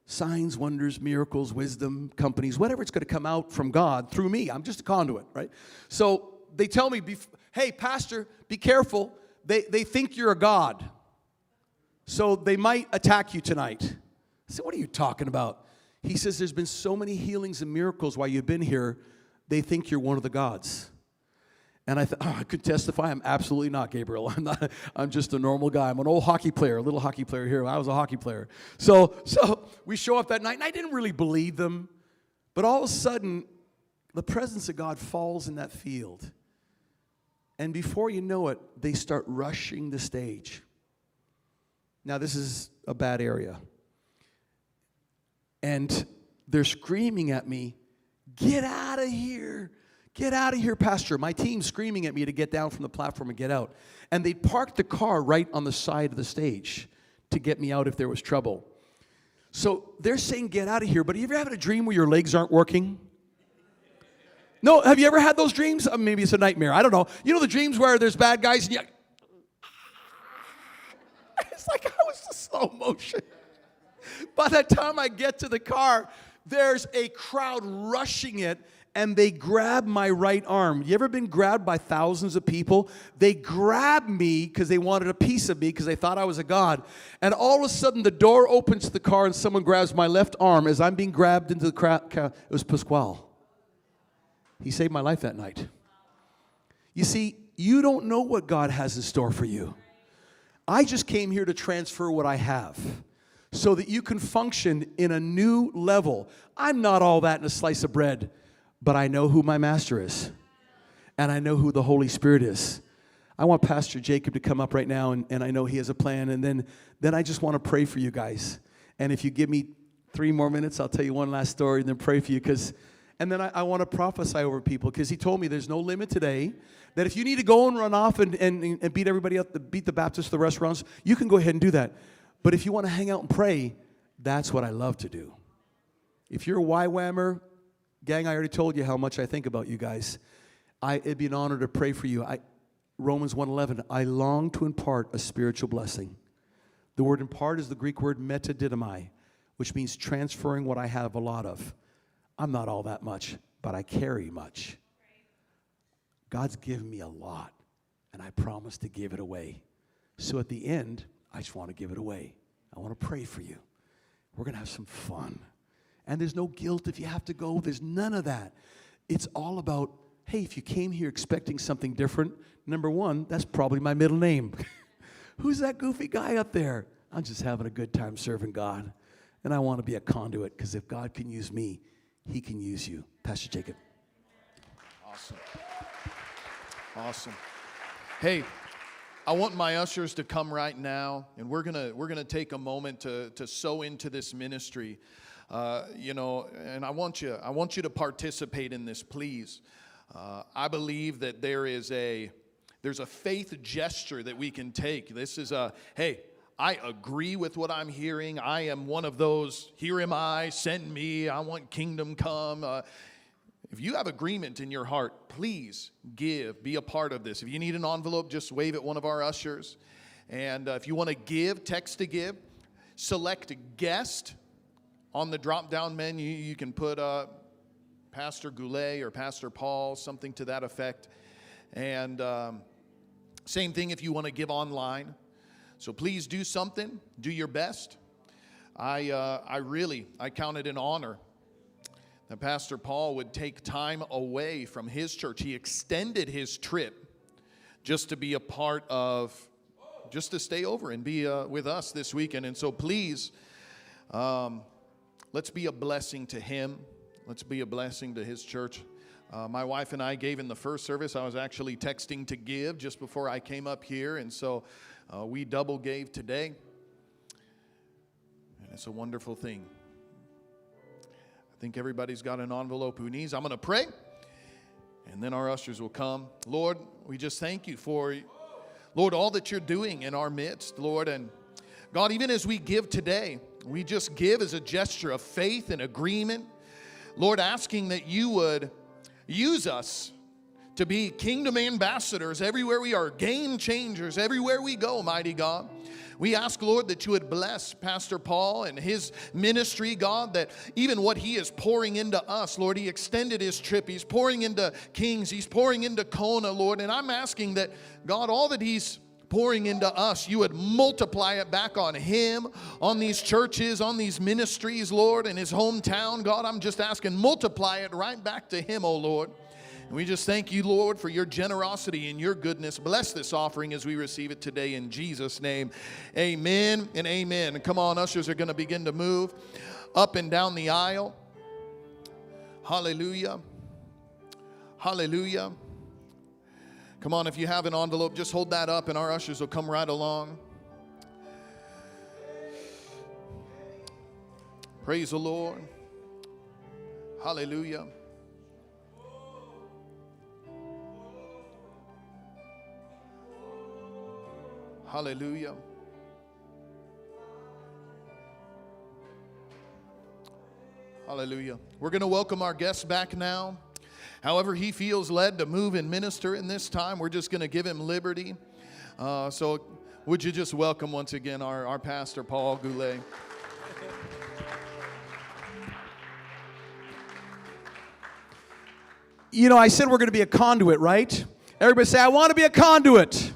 signs, wonders, miracles, wisdom, companies, whatever it's going to come out from God through me. I'm just a conduit, right? So they tell me, hey, Pastor, be careful. They, they think you're a God. So they might attack you tonight. I said, What are you talking about? He says, There's been so many healings and miracles while you've been here, they think you're one of the gods. And I thought, oh, I could testify. I'm absolutely not Gabriel. (laughs) I'm not. I'm just a normal guy. I'm an old hockey player, a little hockey player here. I was a hockey player. So, so we show up that night, and I didn't really believe them. But all of a sudden, the presence of God falls in that field. And before you know it, they start rushing the stage. Now, this is a bad area. And they're screaming at me, Get out of here! Get out of here, Pastor. My team's screaming at me to get down from the platform and get out. And they parked the car right on the side of the stage to get me out if there was trouble. So they're saying, get out of here. But have you ever had a dream where your legs aren't working? No, have you ever had those dreams? Uh, maybe it's a nightmare. I don't know. You know the dreams where there's bad guys and you. (laughs) it's like I was in slow motion. By the time I get to the car, there's a crowd rushing it and they grab my right arm. You ever been grabbed by thousands of people? They grabbed me because they wanted a piece of me because they thought I was a god. And all of a sudden, the door opens to the car and someone grabs my left arm as I'm being grabbed into the crowd. It was Pasquale. He saved my life that night. You see, you don't know what God has in store for you. I just came here to transfer what I have so that you can function in a new level. I'm not all that in a slice of bread, but I know who my master is, and I know who the Holy Spirit is. I want Pastor Jacob to come up right now, and, and I know he has a plan, and then, then I just want to pray for you guys. And if you give me three more minutes, I'll tell you one last story and then pray for you because and then I, I want to prophesy over people because he told me there's no limit today. That if you need to go and run off and, and, and beat everybody up, beat the Baptists, the restaurants, you can go ahead and do that. But if you want to hang out and pray, that's what I love to do. If you're a YWAMer, gang, I already told you how much I think about you guys. I, it'd be an honor to pray for you. I, Romans 1.11, I long to impart a spiritual blessing. The word impart is the Greek word metadidomai, which means transferring what I have a lot of. I'm not all that much, but I carry much. God's given me a lot, and I promise to give it away. So at the end, I just want to give it away. I want to pray for you. We're going to have some fun. And there's no guilt if you have to go, there's none of that. It's all about hey, if you came here expecting something different, number one, that's probably my middle name. (laughs) Who's that goofy guy up there? I'm just having a good time serving God. And I want to be a conduit because if God can use me, he can use you. Pastor Jacob. Awesome. Awesome. Hey, I want my ushers to come right now, and we're gonna we're gonna take a moment to to sow into this ministry. Uh, you know, and I want you I want you to participate in this, please. Uh, I believe that there is a there's a faith gesture that we can take. This is a hey, I agree with what I'm hearing. I am one of those, here am I, send me, I want kingdom come. Uh, if you have agreement in your heart, please give, be a part of this. If you need an envelope, just wave at one of our ushers. And uh, if you want to give, text to give, select guest on the drop down menu. You can put uh, Pastor Goulet or Pastor Paul, something to that effect. And um, same thing if you want to give online. So please do something, do your best. I, uh, I really, I count it an honor that Pastor Paul would take time away from his church. He extended his trip just to be a part of, just to stay over and be uh, with us this weekend. And so please, um, let's be a blessing to him. Let's be a blessing to his church. Uh, my wife and I gave in the first service. I was actually texting to give just before I came up here. And so uh, we double gave today, and it's a wonderful thing. I think everybody's got an envelope who needs. I'm going to pray, and then our ushers will come. Lord, we just thank you for, Lord, all that you're doing in our midst, Lord. And God, even as we give today, we just give as a gesture of faith and agreement. Lord, asking that you would use us to be kingdom ambassadors everywhere we are, game changers everywhere we go, mighty God. We ask, Lord, that you would bless Pastor Paul and his ministry, God, that even what he is pouring into us, Lord, he extended his trip. He's pouring into Kings, he's pouring into Kona, Lord. And I'm asking that, God, all that he's pouring into us, you would multiply it back on him, on these churches, on these ministries, Lord, in his hometown. God, I'm just asking, multiply it right back to him, oh Lord. And we just thank you, Lord, for your generosity and your goodness. Bless this offering as we receive it today in Jesus' name. Amen and amen. Come on, ushers are going to begin to move up and down the aisle. Hallelujah. Hallelujah. Come on, if you have an envelope, just hold that up and our ushers will come right along. Praise the Lord. Hallelujah. Hallelujah. Hallelujah. We're going to welcome our guests back now. However, he feels led to move and minister in this time, we're just going to give him liberty. Uh, so Would you just welcome once again our, our pastor, Paul Goulet? You know, I said we're going to be a conduit, right? Everybody say, I want to be a conduit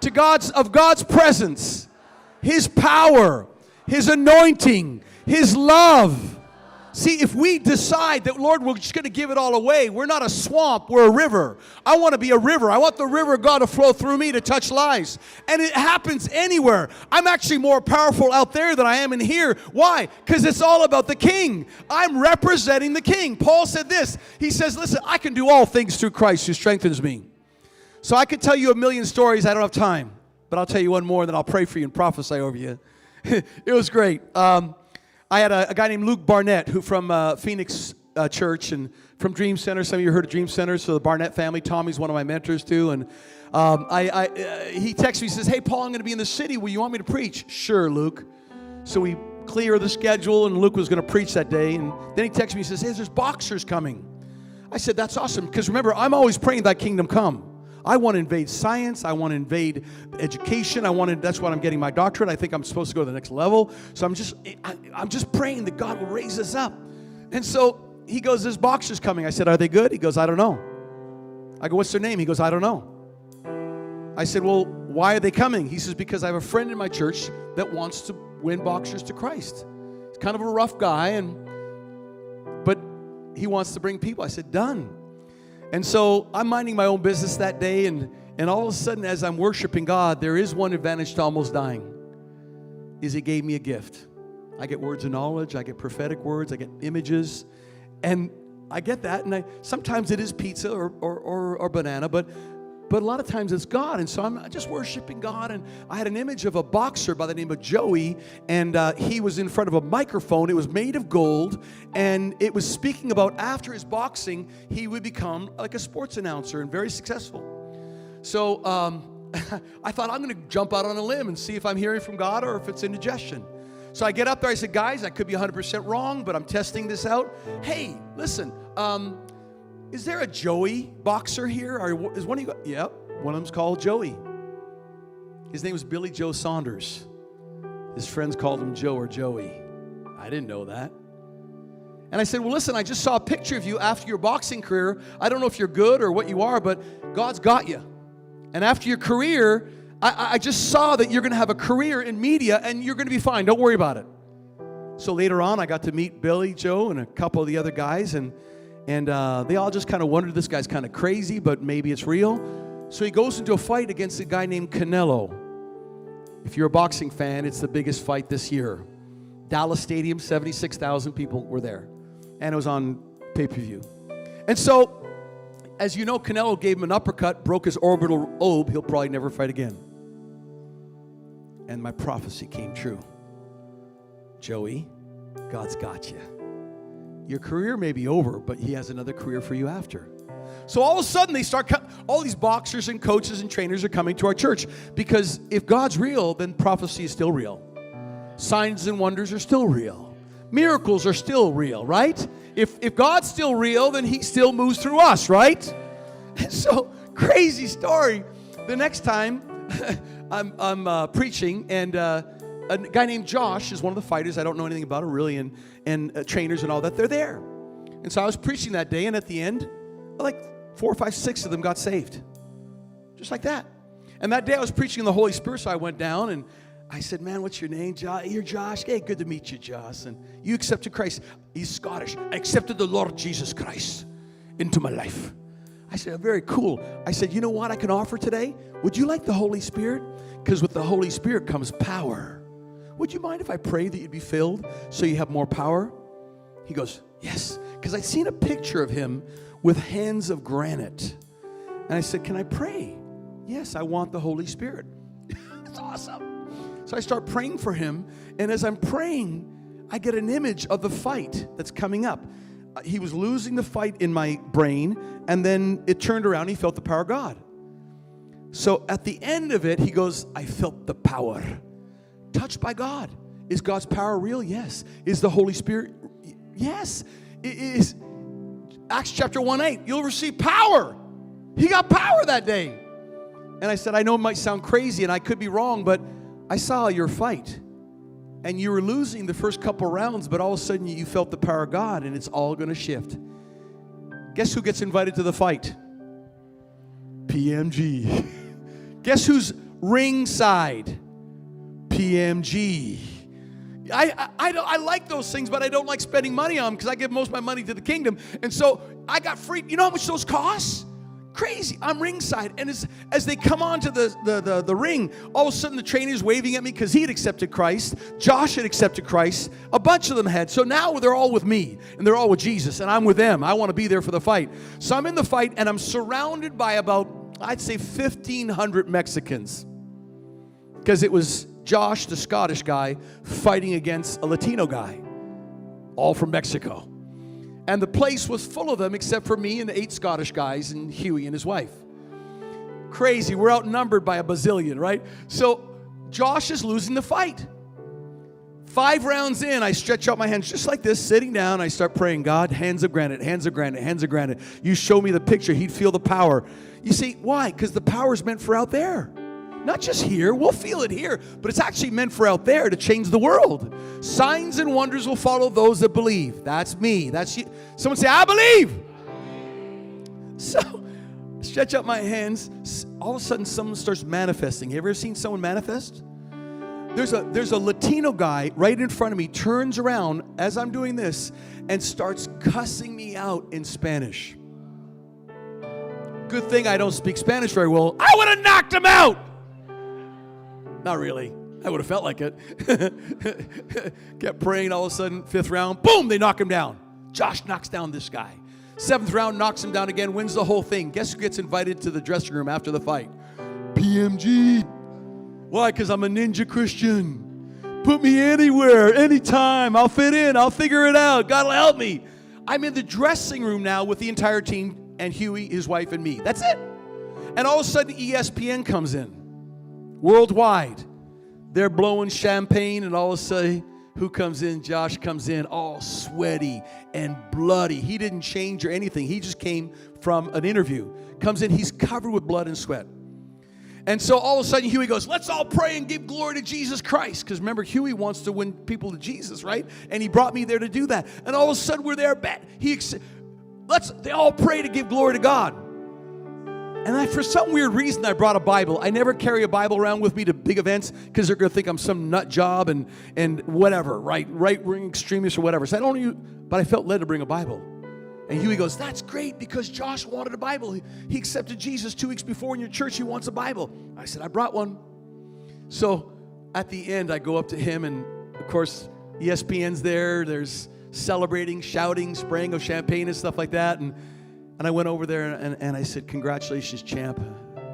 to God's of God's presence, His power, His anointing, His love. See, if we decide that, Lord, we're just going to give it all away, we're not a swamp, we're a river. I want to be a river. I want the river of God to flow through me to touch lives. And it happens anywhere. I'm actually more powerful out there than I am in here. Why? Because it's all about the king. I'm representing the king. Paul said this He says, Listen, I can do all things through Christ who strengthens me. So I could tell you a million stories. I don't have time, but I'll tell you one more, and then I'll pray for you and prophesy over you. (laughs) it was great. Um, I had a, a, guy named Luke Barnett, who from uh, Phoenix uh, Church and from Dream Center. Some of you heard of Dream Center, so the Barnett family. Tommy's one of my mentors too, and um, I, I uh, he texts me. He says, "Hey, Paul, I'm going to be in the city. Will you want me to preach?" Sure, Luke. So we clear the schedule, and Luke was going to preach that day. And then he texts me. He says, "Hey, there's boxers coming." I said, "That's awesome," because remember, I'm always praying that kingdom come. I want to invade science. I want to invade education. I want to, that's what I'm getting my doctorate. I think I'm supposed to go to the next level. So I'm just, I, I'm just praying that God will raise us up. And so he goes, This boxer's coming. I said, Are they good? He goes, I don't know. I go, What's their name? He goes, I don't know. I said, Well, why are they coming? He says, Because I have a friend in my church that wants to win boxers to Christ. He's kind of a rough guy, and but he wants to bring people. I said, Done. And so I'm minding my own business that day, and, and all of a sudden, as I'm worshiping God, there is one advantage to almost dying. Is He gave me a gift. I get words of knowledge, I get prophetic words, I get images, and I get that. And I sometimes it is pizza or, or, or, or banana, but but a lot of times it's God. And so I'm just worshiping God. And I had an image of a boxer by the name of Joey, and uh, he was in front of a microphone. It was made of gold, and it was speaking about after his boxing, he would become like a sports announcer and very successful. So um, (laughs) I thought, I'm going to jump out on a limb and see if I'm hearing from God or if it's indigestion. So I get up there. I said, guys, I could be 100% wrong, but I'm testing this out. Hey, listen, um, is there a Joey boxer here? Is one of you? Yep, one of them's called Joey. His name was Billy Joe Saunders. His friends called him Joe or Joey. I didn't know that. And I said, Well, listen, I just saw a picture of you after your boxing career. I don't know if you're good or what you are, but God's got you. And after your career, I, I just saw that you're going to have a career in media and you're going to be fine. Don't worry about it. So later on, I got to meet Billy Joe and a couple of the other guys, and and uh, they all just kind of wondered this guy's kind of crazy, but maybe it's real. So he goes into a fight against a guy named Canelo. If you're a boxing fan, it's the biggest fight this year. Dallas Stadium, 76,000 people were there. And it was on pay per view. And so, as you know, Canelo gave him an uppercut, broke his orbital lobe. He'll probably never fight again. And my prophecy came true. Joey, God's got you. Your career may be over, but He has another career for you after. So all of a sudden, they start, all these boxers and coaches and trainers are coming to our church because if God's real, then prophecy is still real. Signs and wonders are still real. Miracles are still real, right? If, if God's still real, then He still moves through us, right? (laughs) So, crazy story. The next time (laughs) I'm, I'm uh, preaching, and uh, a guy named Josh is one of the fighters. I don't know anything about him really, and, and uh, trainers and all that. They're there. And so I was preaching that day, and at the end, like four, five, six of them got saved. Just like that. And that day I was preaching the Holy Spirit, so I went down and I said, Man, what's your name? Josh? You're Josh. Hey, good to meet you, Josh. And you accepted Christ. He's Scottish. I accepted the Lord Jesus Christ into my life. I said, Very cool. I said, You know what I can offer today? Would you like the Holy Spirit? Because with the Holy Spirit comes power. Would you mind if I pray that you'd be filled so you have more power? He goes, Yes, because I'd seen a picture of him with hands of granite. And I said, Can I pray? Yes, I want the Holy Spirit. (laughs) That's awesome. So I start praying for him. And as I'm praying, I get an image of the fight that's coming up. Uh, he was losing the fight in my brain, and then it turned around. He felt the power of God. So at the end of it, he goes, I felt the power touched by God. Is God's power real? Yes. Is the Holy Spirit? Yes. It is Acts chapter 1 8. You'll receive power. He got power that day. And I said, I know it might sound crazy and I could be wrong, but I saw your fight. And you were losing the first couple rounds, but all of a sudden you felt the power of God and it's all going to shift. Guess who gets invited to the fight? PMG. (laughs) Guess who's ringside? PMG. I, I, I, I, like those things, but I don't like spending money on them because I give most of my money to the kingdom. And so I got free. You know how much those cost? Crazy. I'm ringside. And as, as they come onto the, the, the, the ring, all of a sudden the trainer's waving at me because he had accepted Christ. Josh had accepted Christ. A bunch of them had. So now they're all with me and they're all with Jesus, and I'm with them. I want to be there for the fight. So I'm in the fight and I'm surrounded by about, I'd say, 1,500 Mexicans because it was Josh, the Scottish guy, fighting against a Latino guy, all from Mexico. And the place was full of them except for me and the eight Scottish guys and Huey and his wife. Crazy. We're outnumbered by a bazillion, right? So Josh is losing the fight. Five rounds in, I stretch out my hands just like this, sitting down. I start praying, God, hands of granite, hands of granite, hands of granite. You show me the picture, he'd feel the power. You see, why? Because the power is meant for out there. Not just here, we'll feel it here, but it's actually meant for out there to change the world. Signs and wonders will follow those that believe. That's me. That's you. Someone say, I believe. (laughs) So, stretch out my hands. All of a sudden, someone starts manifesting. Have You ever seen someone manifest? There's a there's a Latino guy right in front of me, turns around as I'm doing this, and starts cussing me out in Spanish. Good thing I don't speak Spanish very well. I would have knocked him out. Not really. I would have felt like it. (laughs) Kept praying. All of a sudden, fifth round, boom, they knock him down. Josh knocks down this guy. Seventh round, knocks him down again, wins the whole thing. Guess who gets invited to the dressing room after the fight? PMG. Why? Because I'm a ninja Christian. Put me anywhere, anytime. I'll fit in. I'll figure it out. God will help me. I'm in the dressing room now with the entire team and Huey, his wife, and me. That's it. And all of a sudden, ESPN comes in worldwide. They're blowing champagne, and all of a sudden, who comes in? Josh comes in all sweaty and bloody. He didn't change or anything. He just came from an interview. Comes in, he's covered with blood and sweat. And so all of a sudden, Huey goes, Let's all pray and give glory to Jesus Christ. Because remember, Huey wants to win people to Jesus, right? And he brought me there to do that. And all of a sudden, we're there. He, let's, they all pray to give glory to God. And I, for some weird reason, I brought a Bible. I never carry a Bible around with me to big events because they're going to think I'm some nut job and, and whatever, right? Right wing extremist or whatever. So I don't but I felt led to bring a Bible. And Huey goes, That's great because Josh wanted a Bible. He, he accepted Jesus two weeks before in your church. He wants a Bible. I said, I brought one. So at the end, I go up to him, and of course, ESPN's there. There's celebrating, shouting, spraying of champagne and stuff like that. And and I went over there and, and I said, Congratulations, champ.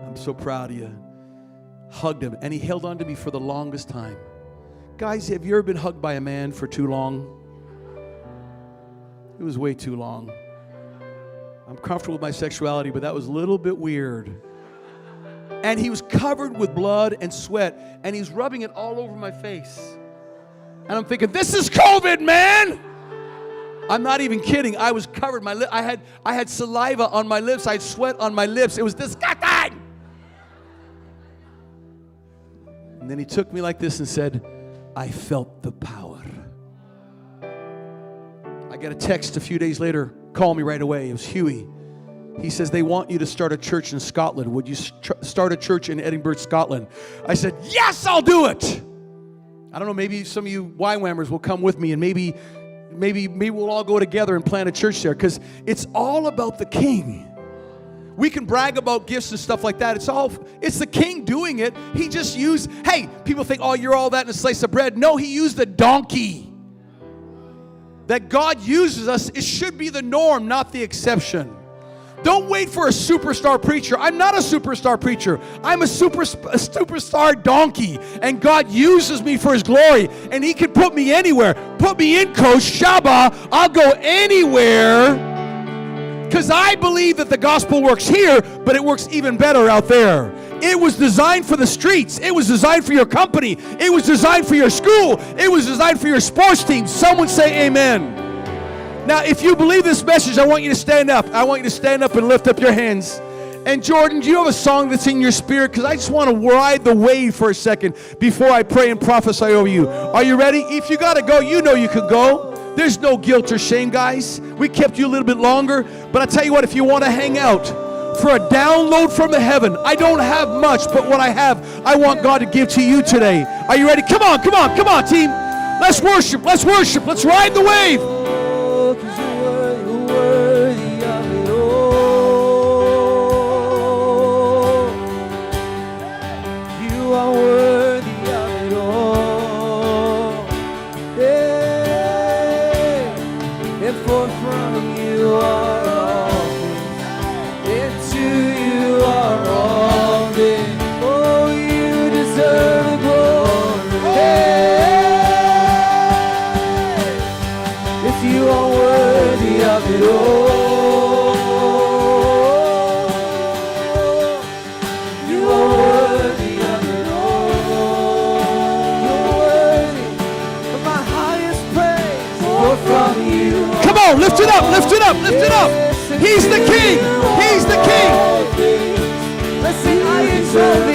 I'm so proud of you. Hugged him, and he held on to me for the longest time. Guys, have you ever been hugged by a man for too long? It was way too long. I'm comfortable with my sexuality, but that was a little bit weird. And he was covered with blood and sweat, and he's rubbing it all over my face. And I'm thinking, this is COVID, man! I'm not even kidding. I was covered. My lip, I had I had saliva on my lips. I had sweat on my lips. It was disgusting. And then he took me like this and said, I felt the power. I got a text a few days later, call me right away. It was Huey. He says, They want you to start a church in Scotland. Would you st- start a church in Edinburgh, Scotland? I said, Yes, I'll do it. I don't know, maybe some of you YWAMers will come with me and maybe maybe maybe we'll all go together and plant a church there because it's all about the king. We can brag about gifts and stuff like that. It's all it's the king doing it. He just used hey people think oh you're all that in a slice of bread. No he used a donkey. That god uses us it should be the norm not the exception don't wait for a superstar preacher. I'm not a superstar preacher. I'm a super a superstar donkey, and God uses me for His glory. And He can put me anywhere. Put me in Coach Shaba. I'll go anywhere because I believe that the gospel works here, but it works even better out there. It was designed for the streets. It was designed for your company. It was designed for your school. It was designed for your sports team. Someone say amen. Now, if you believe this message, I want you to stand up. I want you to stand up and lift up your hands. And Jordan, do you have a song that's in your spirit? Because I just want to ride the wave for a second before I pray and prophesy over you. Are you ready? If you got to go, you know you can go. There's no guilt or shame, guys. We kept you a little bit longer, but I tell you what, if you want to hang out for a download from the heaven, I don't have much, but what I have, I want God to give to you today. Are you ready? Come on, come on, come on, team. Let's worship, let's worship, let's ride the wave. Lift it up, lift it up. He's the king, he's the king. Let's I exalt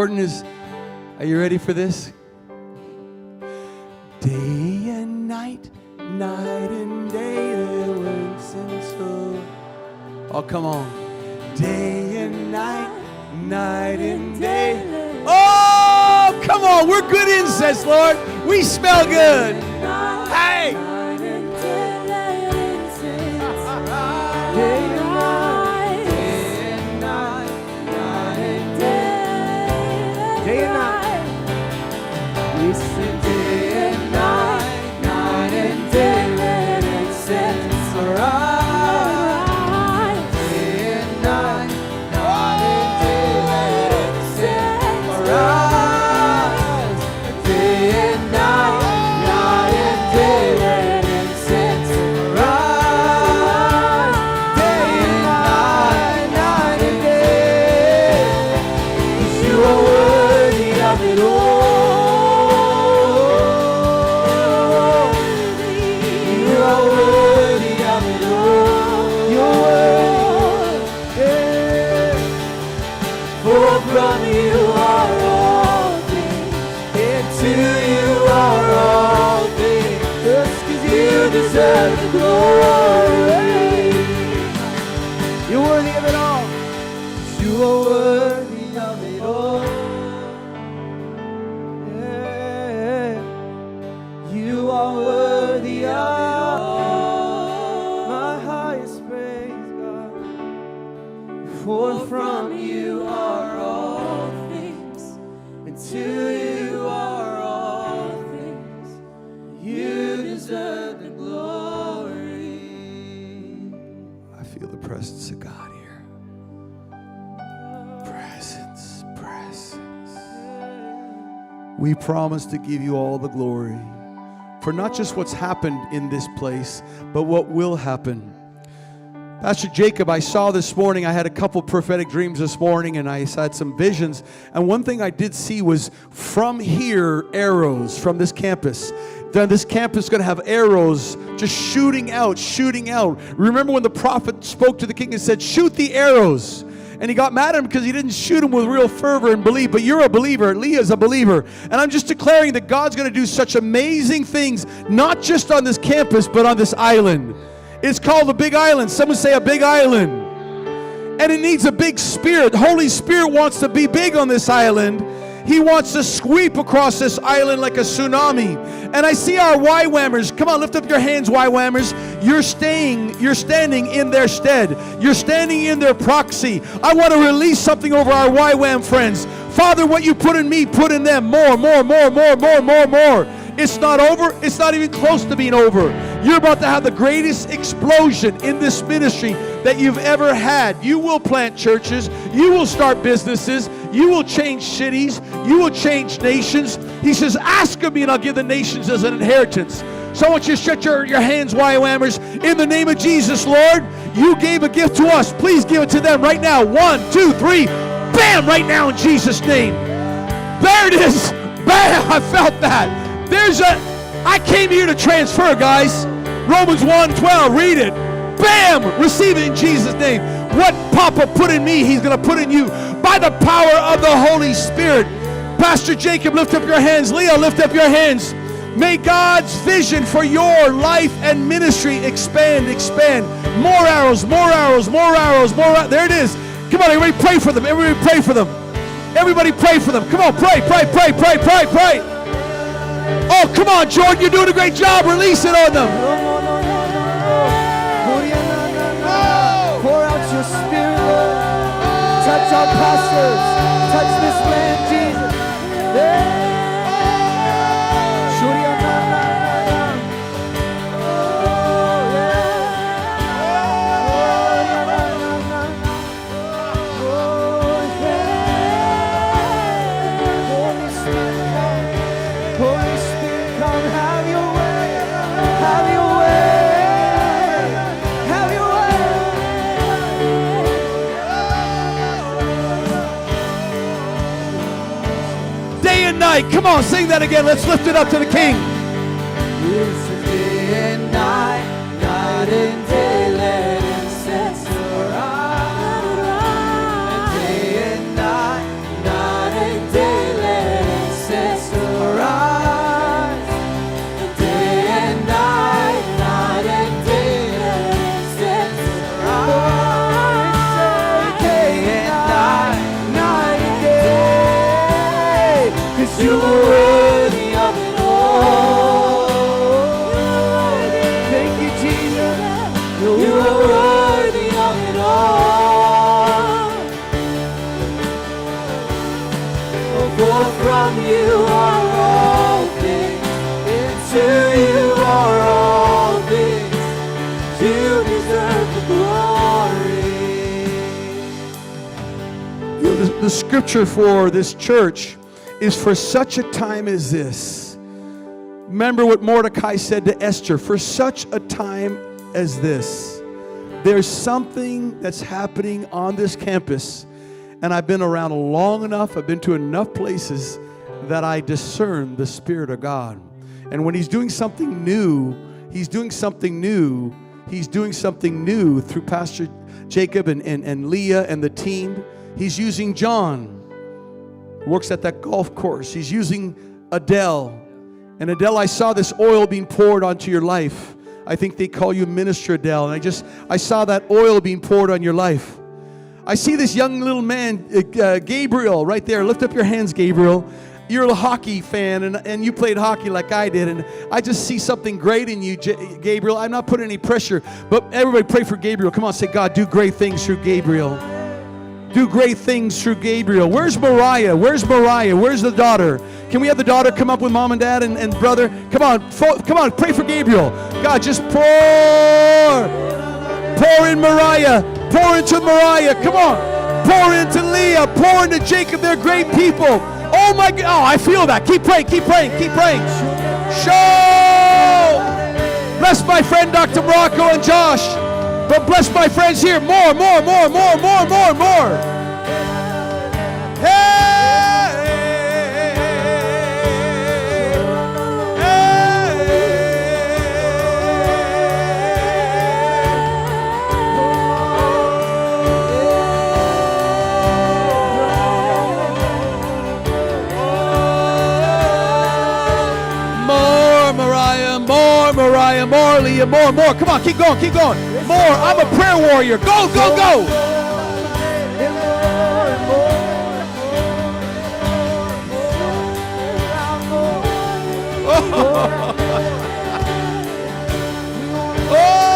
Jordan, is are you ready for this? Day and night, night and day, there. Oh, come on. Day and night, night and day. Oh, come on. We're good incense, Lord. We smell good. Promise to give you all the glory for not just what's happened in this place, but what will happen. Pastor Jacob, I saw this morning, I had a couple prophetic dreams this morning and I had some visions. And one thing I did see was from here, arrows from this campus. Then this campus is going to have arrows just shooting out, shooting out. Remember when the prophet spoke to the king and said, Shoot the arrows. And he got mad at him because he didn't shoot him with real fervor and belief. But you're a believer. Leah's a believer. And I'm just declaring that God's going to do such amazing things, not just on this campus, but on this island. It's called the Big Island. Someone say a big island. And it needs a big spirit. Holy Spirit wants to be big on this island. He wants to sweep across this island like a tsunami. And I see our YWAMers. Come on, lift up your hands, YWAMers. You're staying, you're standing in their stead. You're standing in their proxy. I want to release something over our YWAM friends. Father, what you put in me, put in them. More, more, more, more, more, more, more. It's not over. It's not even close to being over. You're about to have the greatest explosion in this ministry that you've ever had. You will plant churches. You will start businesses. You will change cities. You will change nations. He says, Ask of me, and I'll give the nations as an inheritance. So I want you to stretch your, your hands, YWAMers, in the name of Jesus, Lord. You gave a gift to us. Please give it to them right now. One, two, three. Bam! Right now in Jesus' name. There it is. (laughs) Bam! I felt that. There's a, I came here to transfer, guys. Romans 1 12, read it. Bam! Receive it in Jesus' name. What Papa put in me, He's going to put in you by the power of the Holy Spirit. Pastor Jacob, lift up your hands. Leo, lift up your hands. May God's vision for your life and ministry expand, expand. More arrows, more arrows, more arrows, more. There it is. Come on, everybody pray for them. Everybody pray for them. Everybody pray for them. Come on, pray, pray, pray, pray, pray, pray. Oh, come on, Jordan, you're doing a great job. Release it on them. Touch our pastors. Touch this land, Jesus. Yeah. Come on, sing that again. Let's lift it up to the King. The, scripture for this church is for such a time as this. Remember what Mordecai said to Esther for such a time as this. There's something that's happening on this campus, and I've been around long enough, I've been to enough places that I discern the Spirit of God. And when He's doing something new, He's doing something new. He's doing something new through Pastor Jacob and, and, and Leah and the team. He's using John, works at that golf course. He's using Adele. And Adele, I saw this oil being poured onto your life. I think they call you Minister Adele. And I just, I saw that oil being poured on your life. I see this young little man, uh, uh, Gabriel, right there. Lift up your hands, Gabriel. You're a hockey fan, and, and you played hockey like I did. And I just see something great in you, J- Gabriel. I'm not putting any pressure, but everybody pray for Gabriel. Come on, say, God, do great things through Gabriel. Do great things through Gabriel. Where's Mariah? Where's Mariah? Where's the daughter? Can we have the daughter come up with mom and dad and, and brother? Come on, fo- come on, pray for Gabriel. God, just pour. Pour in Mariah. Pour into Mariah. Come on. Pour into Leah. Pour into Jacob. They're great people. Oh my God. Oh, I feel that. Keep praying. Keep praying. Keep praying. Show. Bless my friend Dr. Morocco and Josh. But bless my friends here. More, more, more, more, more, more, more. More Leah, more, Leah, more, more. Come on, keep going, keep going. More. I'm a prayer warrior. Go, go, go. (laughs) Oh.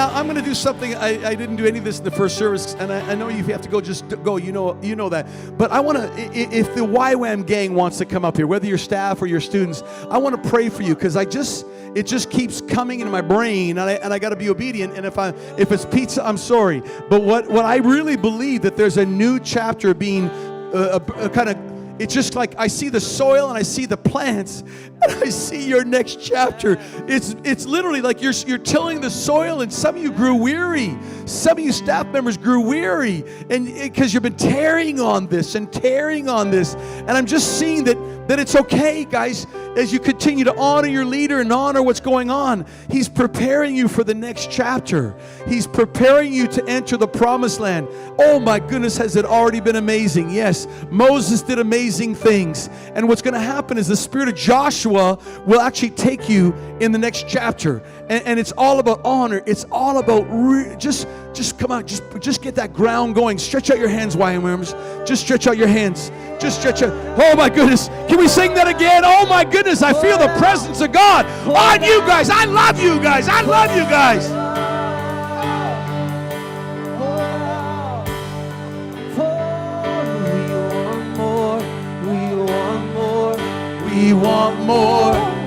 Now I'm going to do something. I, I didn't do any of this in the first service, and I, I know you have to go. Just go. You know, you know that. But I want to. If the YWAM gang wants to come up here, whether your staff or your students, I want to pray for you because I just it just keeps coming into my brain, and I, and I got to be obedient. And if I if it's pizza, I'm sorry. But what what I really believe that there's a new chapter being uh, a kind of it's just like I see the soil and I see the plants (laughs) and I see your next chapter. It's it's literally like you're you're tilling the soil and some of you grew weary. Some of you staff members grew weary and because you've been tearing on this and tearing on this. And I'm just seeing that that it's okay, guys, as you continue to honor your leader and honor what's going on. He's preparing you for the next chapter. He's preparing you to enter the promised land. Oh my goodness, has it already been amazing? Yes, Moses did amazing things. And what's going to happen is the spirit of Joshua will actually take you in the next chapter. And, and it's all about honor. It's all about re- just just come on, just just get that ground going. Stretch out your hands, YWAMers. Just stretch out your hands. Just stretch out. Oh my goodness. Can we sing that again? Oh my goodness. I feel the presence of God on you guys. I love you guys. I love you guys. We want more. We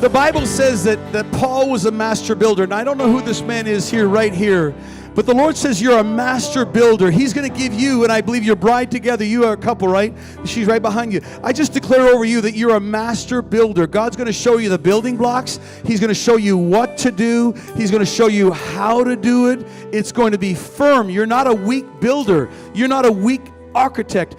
the Bible says that, that Paul was a master builder, and I don't know who this man is here, right here, but the Lord says you're a master builder. He's going to give you, and I believe your bride together, you are a couple, right? She's right behind you. I just declare over you that you're a master builder. God's going to show you the building blocks, He's going to show you what to do, He's going to show you how to do it. It's going to be firm. You're not a weak builder, you're not a weak architect.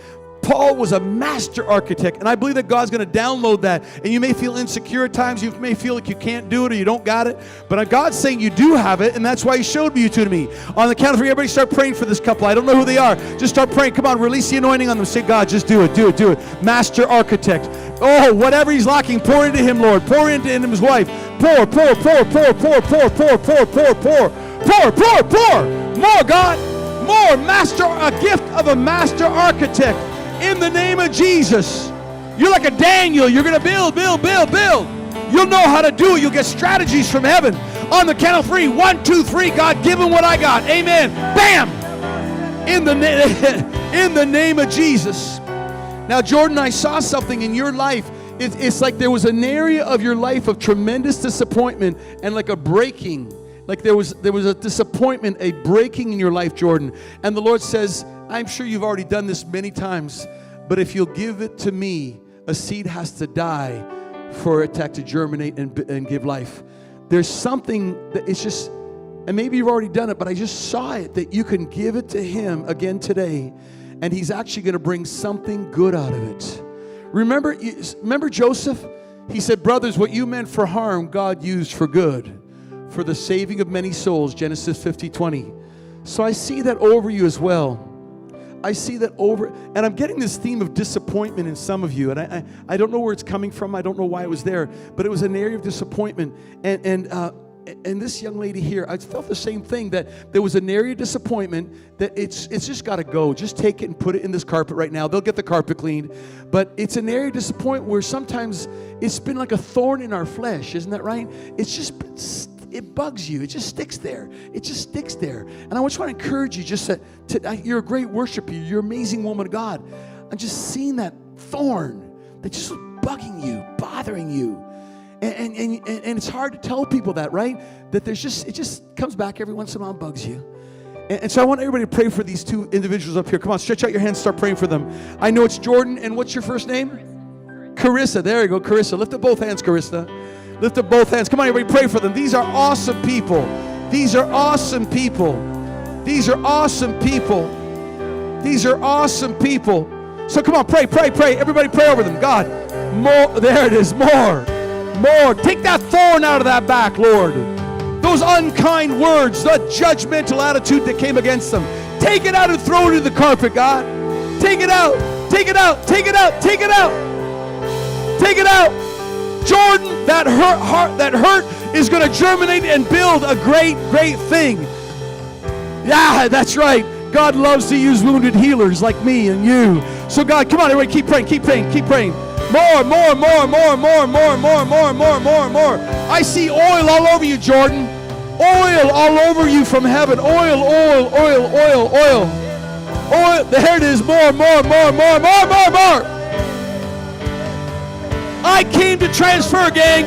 Paul was a master architect, and I believe that God's going to download that. And you may feel insecure at times. You may feel like you can't do it or you don't got it. But God's saying you do have it, and that's why He showed you to me. On the count of three, everybody start praying for this couple. I don't know who they are. Just start praying. Come on, release the anointing on them. Say, God, just do it, do it, do it. Master architect. Oh, whatever he's lacking, pour into him, Lord. Pour into him his wife. Pour, pour, pour, pour, pour, pour, pour, pour, pour, pour, pour, pour, pour. More, God. More. Master, a gift of a master architect in the name of Jesus. You're like a Daniel. You're going to build, build, build, build. You'll know how to do it. You'll get strategies from heaven. On the count of three. One, two, three. God, give him what I got. Amen. Bam. In the, na- (laughs) in the name of Jesus. Now, Jordan, I saw something in your life. It, it's like there was an area of your life of tremendous disappointment and like a breaking. Like there was there was a disappointment, a breaking in your life, Jordan. And the Lord says, I'm sure you've already done this many times, but if you'll give it to me, a seed has to die for it to germinate and, and give life. There's something that it's just, and maybe you've already done it, but I just saw it that you can give it to Him again today, and He's actually going to bring something good out of it. Remember, remember Joseph? He said, Brothers, what you meant for harm, God used for good, for the saving of many souls. Genesis 50 20. So I see that over you as well. I see that over, and I'm getting this theme of disappointment in some of you, and I, I, I don't know where it's coming from. I don't know why it was there, but it was an area of disappointment. And and uh, and this young lady here, I felt the same thing that there was an area of disappointment that it's it's just got to go. Just take it and put it in this carpet right now. They'll get the carpet cleaned, but it's an area of disappointment where sometimes it's been like a thorn in our flesh, isn't that right? It's just been it bugs you. It just sticks there. It just sticks there. And I just want to encourage you just that to, you're a great worshiper. You're an amazing woman of God. I'm just seeing that thorn that just was bugging you, bothering you. And, and, and, and it's hard to tell people that, right? That there's just, it just comes back every once in a while and bugs you. And, and so I want everybody to pray for these two individuals up here. Come on, stretch out your hands, start praying for them. I know it's Jordan, and what's your first name? Carissa. There you go, Carissa. Lift up both hands, Carissa. Lift up both hands. Come on, everybody, pray for them. These are awesome people. These are awesome people. These are awesome people. These are awesome people. So come on, pray, pray, pray. Everybody pray over them. God, more. There it is. More. More. Take that thorn out of that back, Lord. Those unkind words, that judgmental attitude that came against them. Take it out and throw it in the carpet, God. Take it out. Take it out. Take it out. Take it out. Take it out. Jordan, that hurt heart, that hurt is going to germinate and build a great, great thing. Yeah, that's right. God loves to use wounded healers like me and you. So God, come on, everybody, keep praying, keep praying, keep praying. More, more, more, more, more, more, more, more, more, more, more. I see oil all over you, Jordan. Oil all over you from heaven. Oil, oil, oil, oil, oil. Oil. There it is. More, more, more, more, more, more, more. I came to transfer, gang.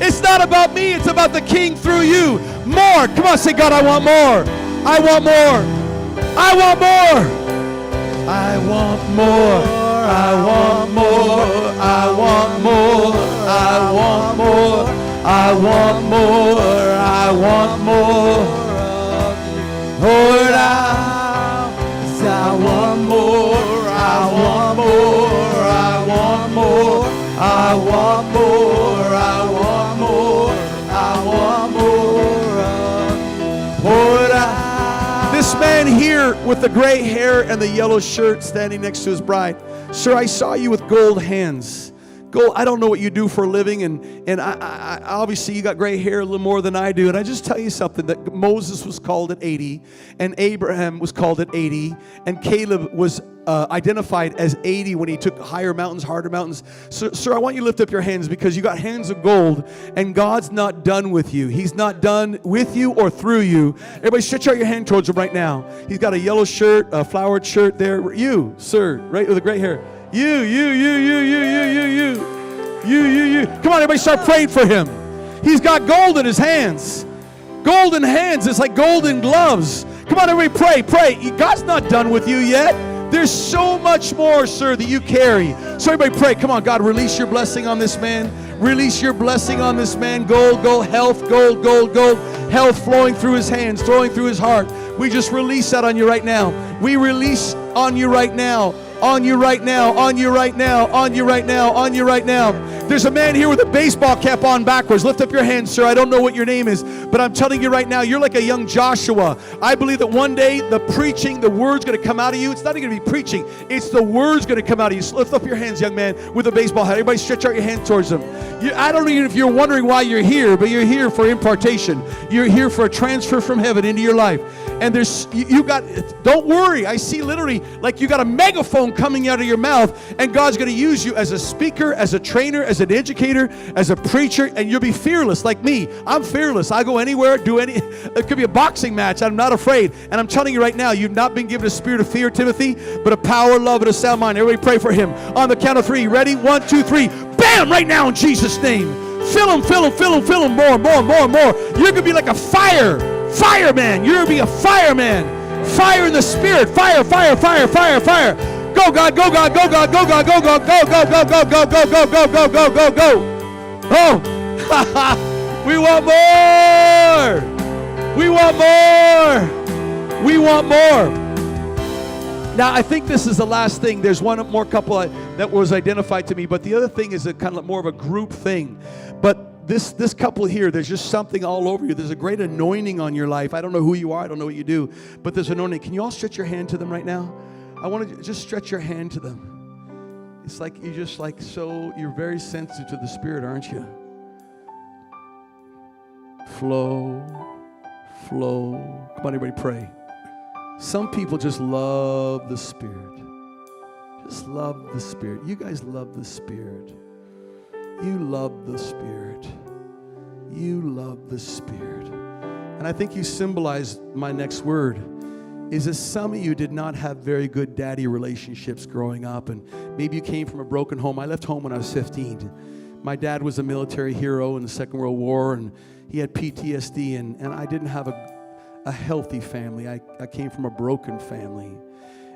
It's not about me, it's about the king through you. More. Come on, say, God, I want more. I want more. I want more. I want more. I want more. I want more. I want more. I want more. I want more. Lord, I, I want more. I want more. I want more. I want more, I want more, I want more. Lord, I... This man here with the gray hair and the yellow shirt standing next to his bride. Sir, I saw you with gold hands. Gold, I don't know what you do for a living, and, and I, I, obviously you got gray hair a little more than I do. And I just tell you something that Moses was called at 80, and Abraham was called at 80, and Caleb was uh, identified as 80 when he took higher mountains, harder mountains. Sir, I want you to lift up your hands because you got hands of gold, and God's not done with you. He's not done with you or through you. Everybody, stretch out your hand towards him right now. He's got a yellow shirt, a flowered shirt there. You, sir, right with the gray hair. You, you, you, you, you, you, you, you. You, you, you. Come on, everybody, start praying for him. He's got gold in his hands. Golden hands. It's like golden gloves. Come on, everybody, pray, pray. God's not done with you yet. There's so much more, sir, that you carry. So everybody pray. Come on, God, release your blessing on this man. Release your blessing on this man. Gold, gold, health, gold, gold, gold. Health flowing through his hands, flowing through his heart. We just release that on you right now. We release on you right now on you right now, on you right now, on you right now, on you right now. There's a man here with a baseball cap on backwards. Lift up your hand, sir. I don't know what your name is, but I'm telling you right now, you're like a young Joshua. I believe that one day the preaching, the word's going to come out of you. It's not even going to be preaching, it's the word's going to come out of you. So lift up your hands, young man, with a baseball hat. Everybody stretch out your hand towards them. You, I don't even if you're wondering why you're here, but you're here for impartation. You're here for a transfer from heaven into your life. And there's, you, got, don't worry. I see literally like you got a megaphone coming out of your mouth, and God's going to use you as a speaker, as a trainer, as an educator, as a preacher, and you'll be fearless like me. I'm fearless. I go anywhere, do any. (laughs) It could be a boxing match. I'm not afraid. And I'm telling you right now, you've not been given a spirit of fear, Timothy, but a power, love, and a sound mind. Everybody pray for him. On the count of three. Ready? One, two, three. Bam! Right now in Jesus' name. Fill him, fill him, fill him, fill him more, more, more, more. You're going to be like a fire, fireman. You're going to be a fireman. Fire in the spirit. Fire, fire, fire, fire, fire. Go, God, go, God, go, God, go, God, go, God, go, go, go, go, go, go, go, go, go, go, go, go. Oh, we want more. We want more. We want more. Now, I think this is the last thing. There's one more couple that was identified to me, but the other thing is a kind of more of a group thing. But this this couple here, there's just something all over you. There's a great anointing on your life. I don't know who you are. I don't know what you do, but there's anointing. Can you all stretch your hand to them right now? I want to just stretch your hand to them. It's like you're just like so, you're very sensitive to the Spirit, aren't you? Flow, flow. Come on, everybody, pray. Some people just love the Spirit. Just love the Spirit. You guys love the Spirit. You love the Spirit. You love the Spirit. And I think you symbolize my next word is that some of you did not have very good daddy relationships growing up, and maybe you came from a broken home. I left home when I was 15. My dad was a military hero in the Second World War, and he had PTSD, and, and I didn't have a, a healthy family. I, I came from a broken family.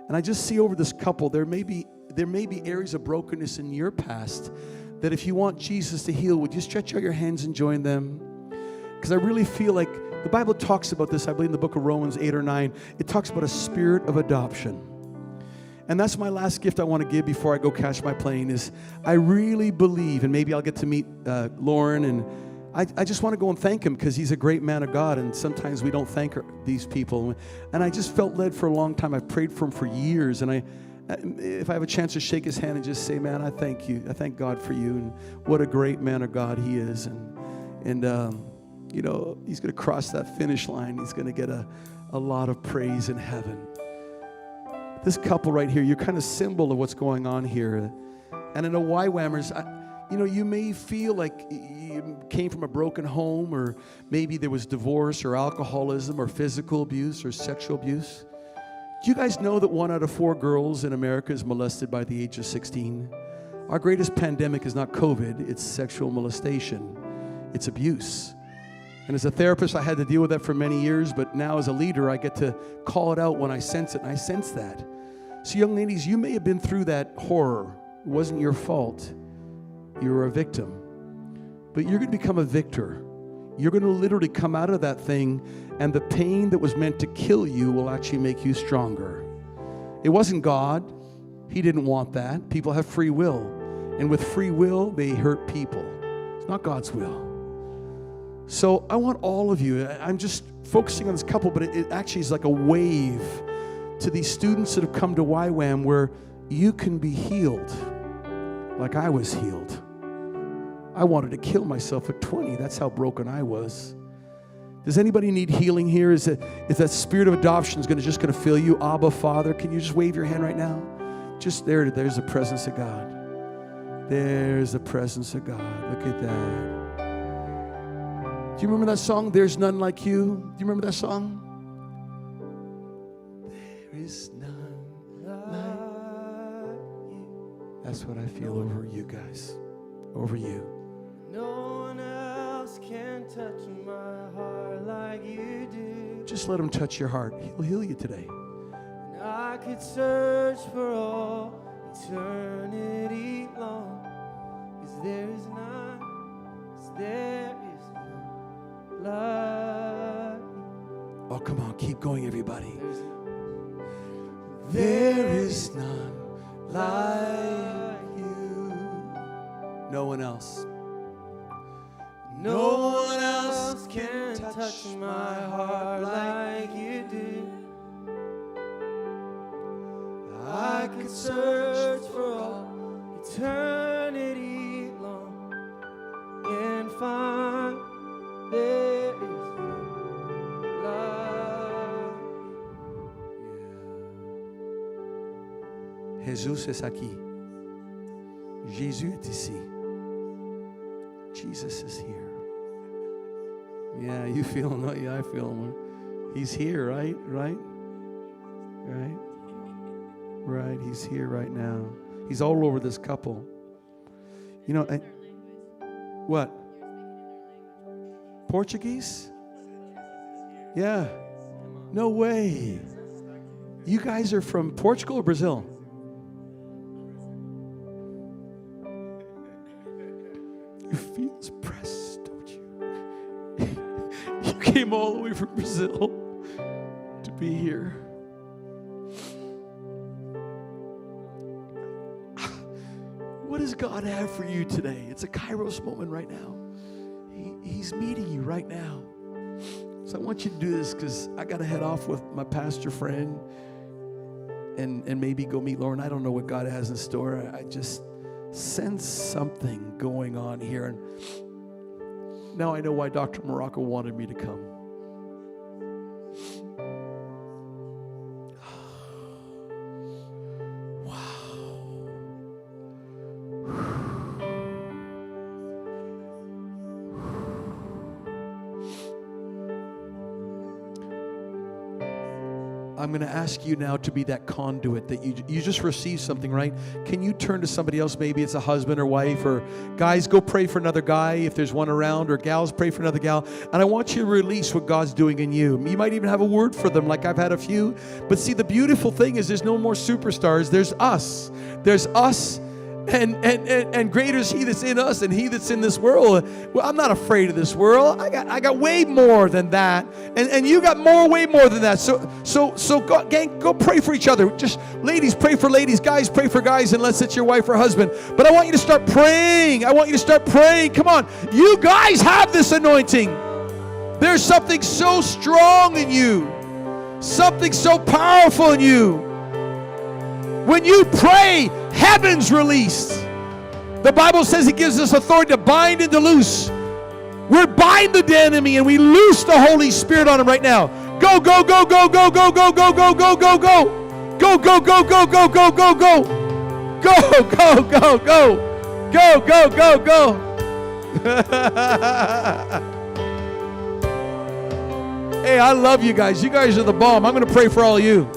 And I just see over this couple, there may be there may be areas of brokenness in your past that if you want Jesus to heal, would you stretch out your hands and join them? Because I really feel like the Bible talks about this, I believe in the book of Romans 8 or 9. It talks about a spirit of adoption. And that's my last gift I want to give before I go catch my plane is I really believe, and maybe I'll get to meet uh, Loren, and I, I just want to go and thank him because he's a great man of God, and sometimes we don't thank these people. And I just felt led for a long time. I've prayed for him for years, and I, if I have a chance to shake his hand and just say, man, I thank you. I thank God for you, and what a great man of God he is. And, and um, you know, he's going to cross that finish line. He's going to get a, a lot of praise in heaven. This couple right here, you're kind of symbol of what's going on here. And in a YWAMers, I, you know, you may feel like you came from a broken home, or maybe there was divorce, or alcoholism, or physical abuse, or sexual abuse. Do you guys know that one out of four girls in America is molested by the age of 16? Our greatest pandemic is not COVID, it's sexual molestation, it's abuse. And as a therapist, I had to deal with that for many years, but now as a leader, I get to call it out when I sense it, and I sense that. So, young ladies, you may have been through that horror. It wasn't your fault. You were a victim. But you're going to become a victor. You're going to literally come out of that thing, and the pain that was meant to kill you will actually make you stronger. It wasn't God, He didn't want that. People have free will, and with free will, they hurt people. It's not God's will. So I want all of you, I'm just focusing on this couple, but it, it, actually is like a wave to these students that have come to YWAM where you can be healed like I was healed. I wanted to kill myself at 20. That's how broken I was. Does anybody need healing here? Is, it, is that spirit of adoption is gonna, just going to fill you? Abba, Father, can you just wave your hand right now? Just there, there's the presence of God. There's the presence of God. Look at that. Do you remember that song, There's None Like You? Do you remember that song? There is none like you. That's what I feel over you guys, over you. No one else can touch my heart like you do. Just let him touch your heart. He'll heal you today. And I could search for all eternity long. Cause there is none, cause there is none like you. Oh, come on, keep going, everybody. There's There is none like you. No one else. No one else can touch my heart like you do. I could search for all eternity long and find there is none like Jésus est aquí. Jésus ici. Jesus is here. Yeah, you feel him. I feel him. He's here, right? Right? Right? Right. He's here right now. He's all over this couple. You know, what? Portuguese? Yeah. No way. You guys are from Portugal or Brazil? Brazil to be here. What does God have for you today? It's a Kairos moment right now. He, he's meeting you right now. So I want you to do this because I got to head off with my pastor friend. and, and maybe go meet Loren. I don't know what God has in store. I just sense something going on here. And now I know why Dr. Morocco wanted me to come. I'm going to ask you now to be that conduit that you, you just received something, right? Can you turn to somebody else? Maybe it's a husband or wife, or guys, go pray for another guy if there's one around, or gals, pray for another gal. And I want you to release what God's doing in you. You might even have a word for them, like I've had a few. But see, the beautiful thing is there's no more superstars, there's us. There's us and, and, and, and greater is he that's in us and he that's in this world. Well, I'm not afraid of this world. I got, I got way more than that. And, and you got more, way more than that. So, so, so go, gang, go pray for each other. Just ladies, pray for ladies. Guys, pray for guys, unless it's your wife or husband. But I want you to start praying. I want you to start praying. Come on. You guys have this anointing. There's something so strong in you, something so powerful in you. When you pray, heaven's released. The Bible says He gives us authority to bind and to loose. We're bind the enemy and we loose the Holy Spirit on him right now. Go, go, go, go, go, go, go, go, go, go, go, go, go, go, go. Go, go, go, go, go, go, go, go. Go, go, go, go. Go, go, go, go. hey, I love you guys. You guys are the bomb. I'm going to pray for all of you.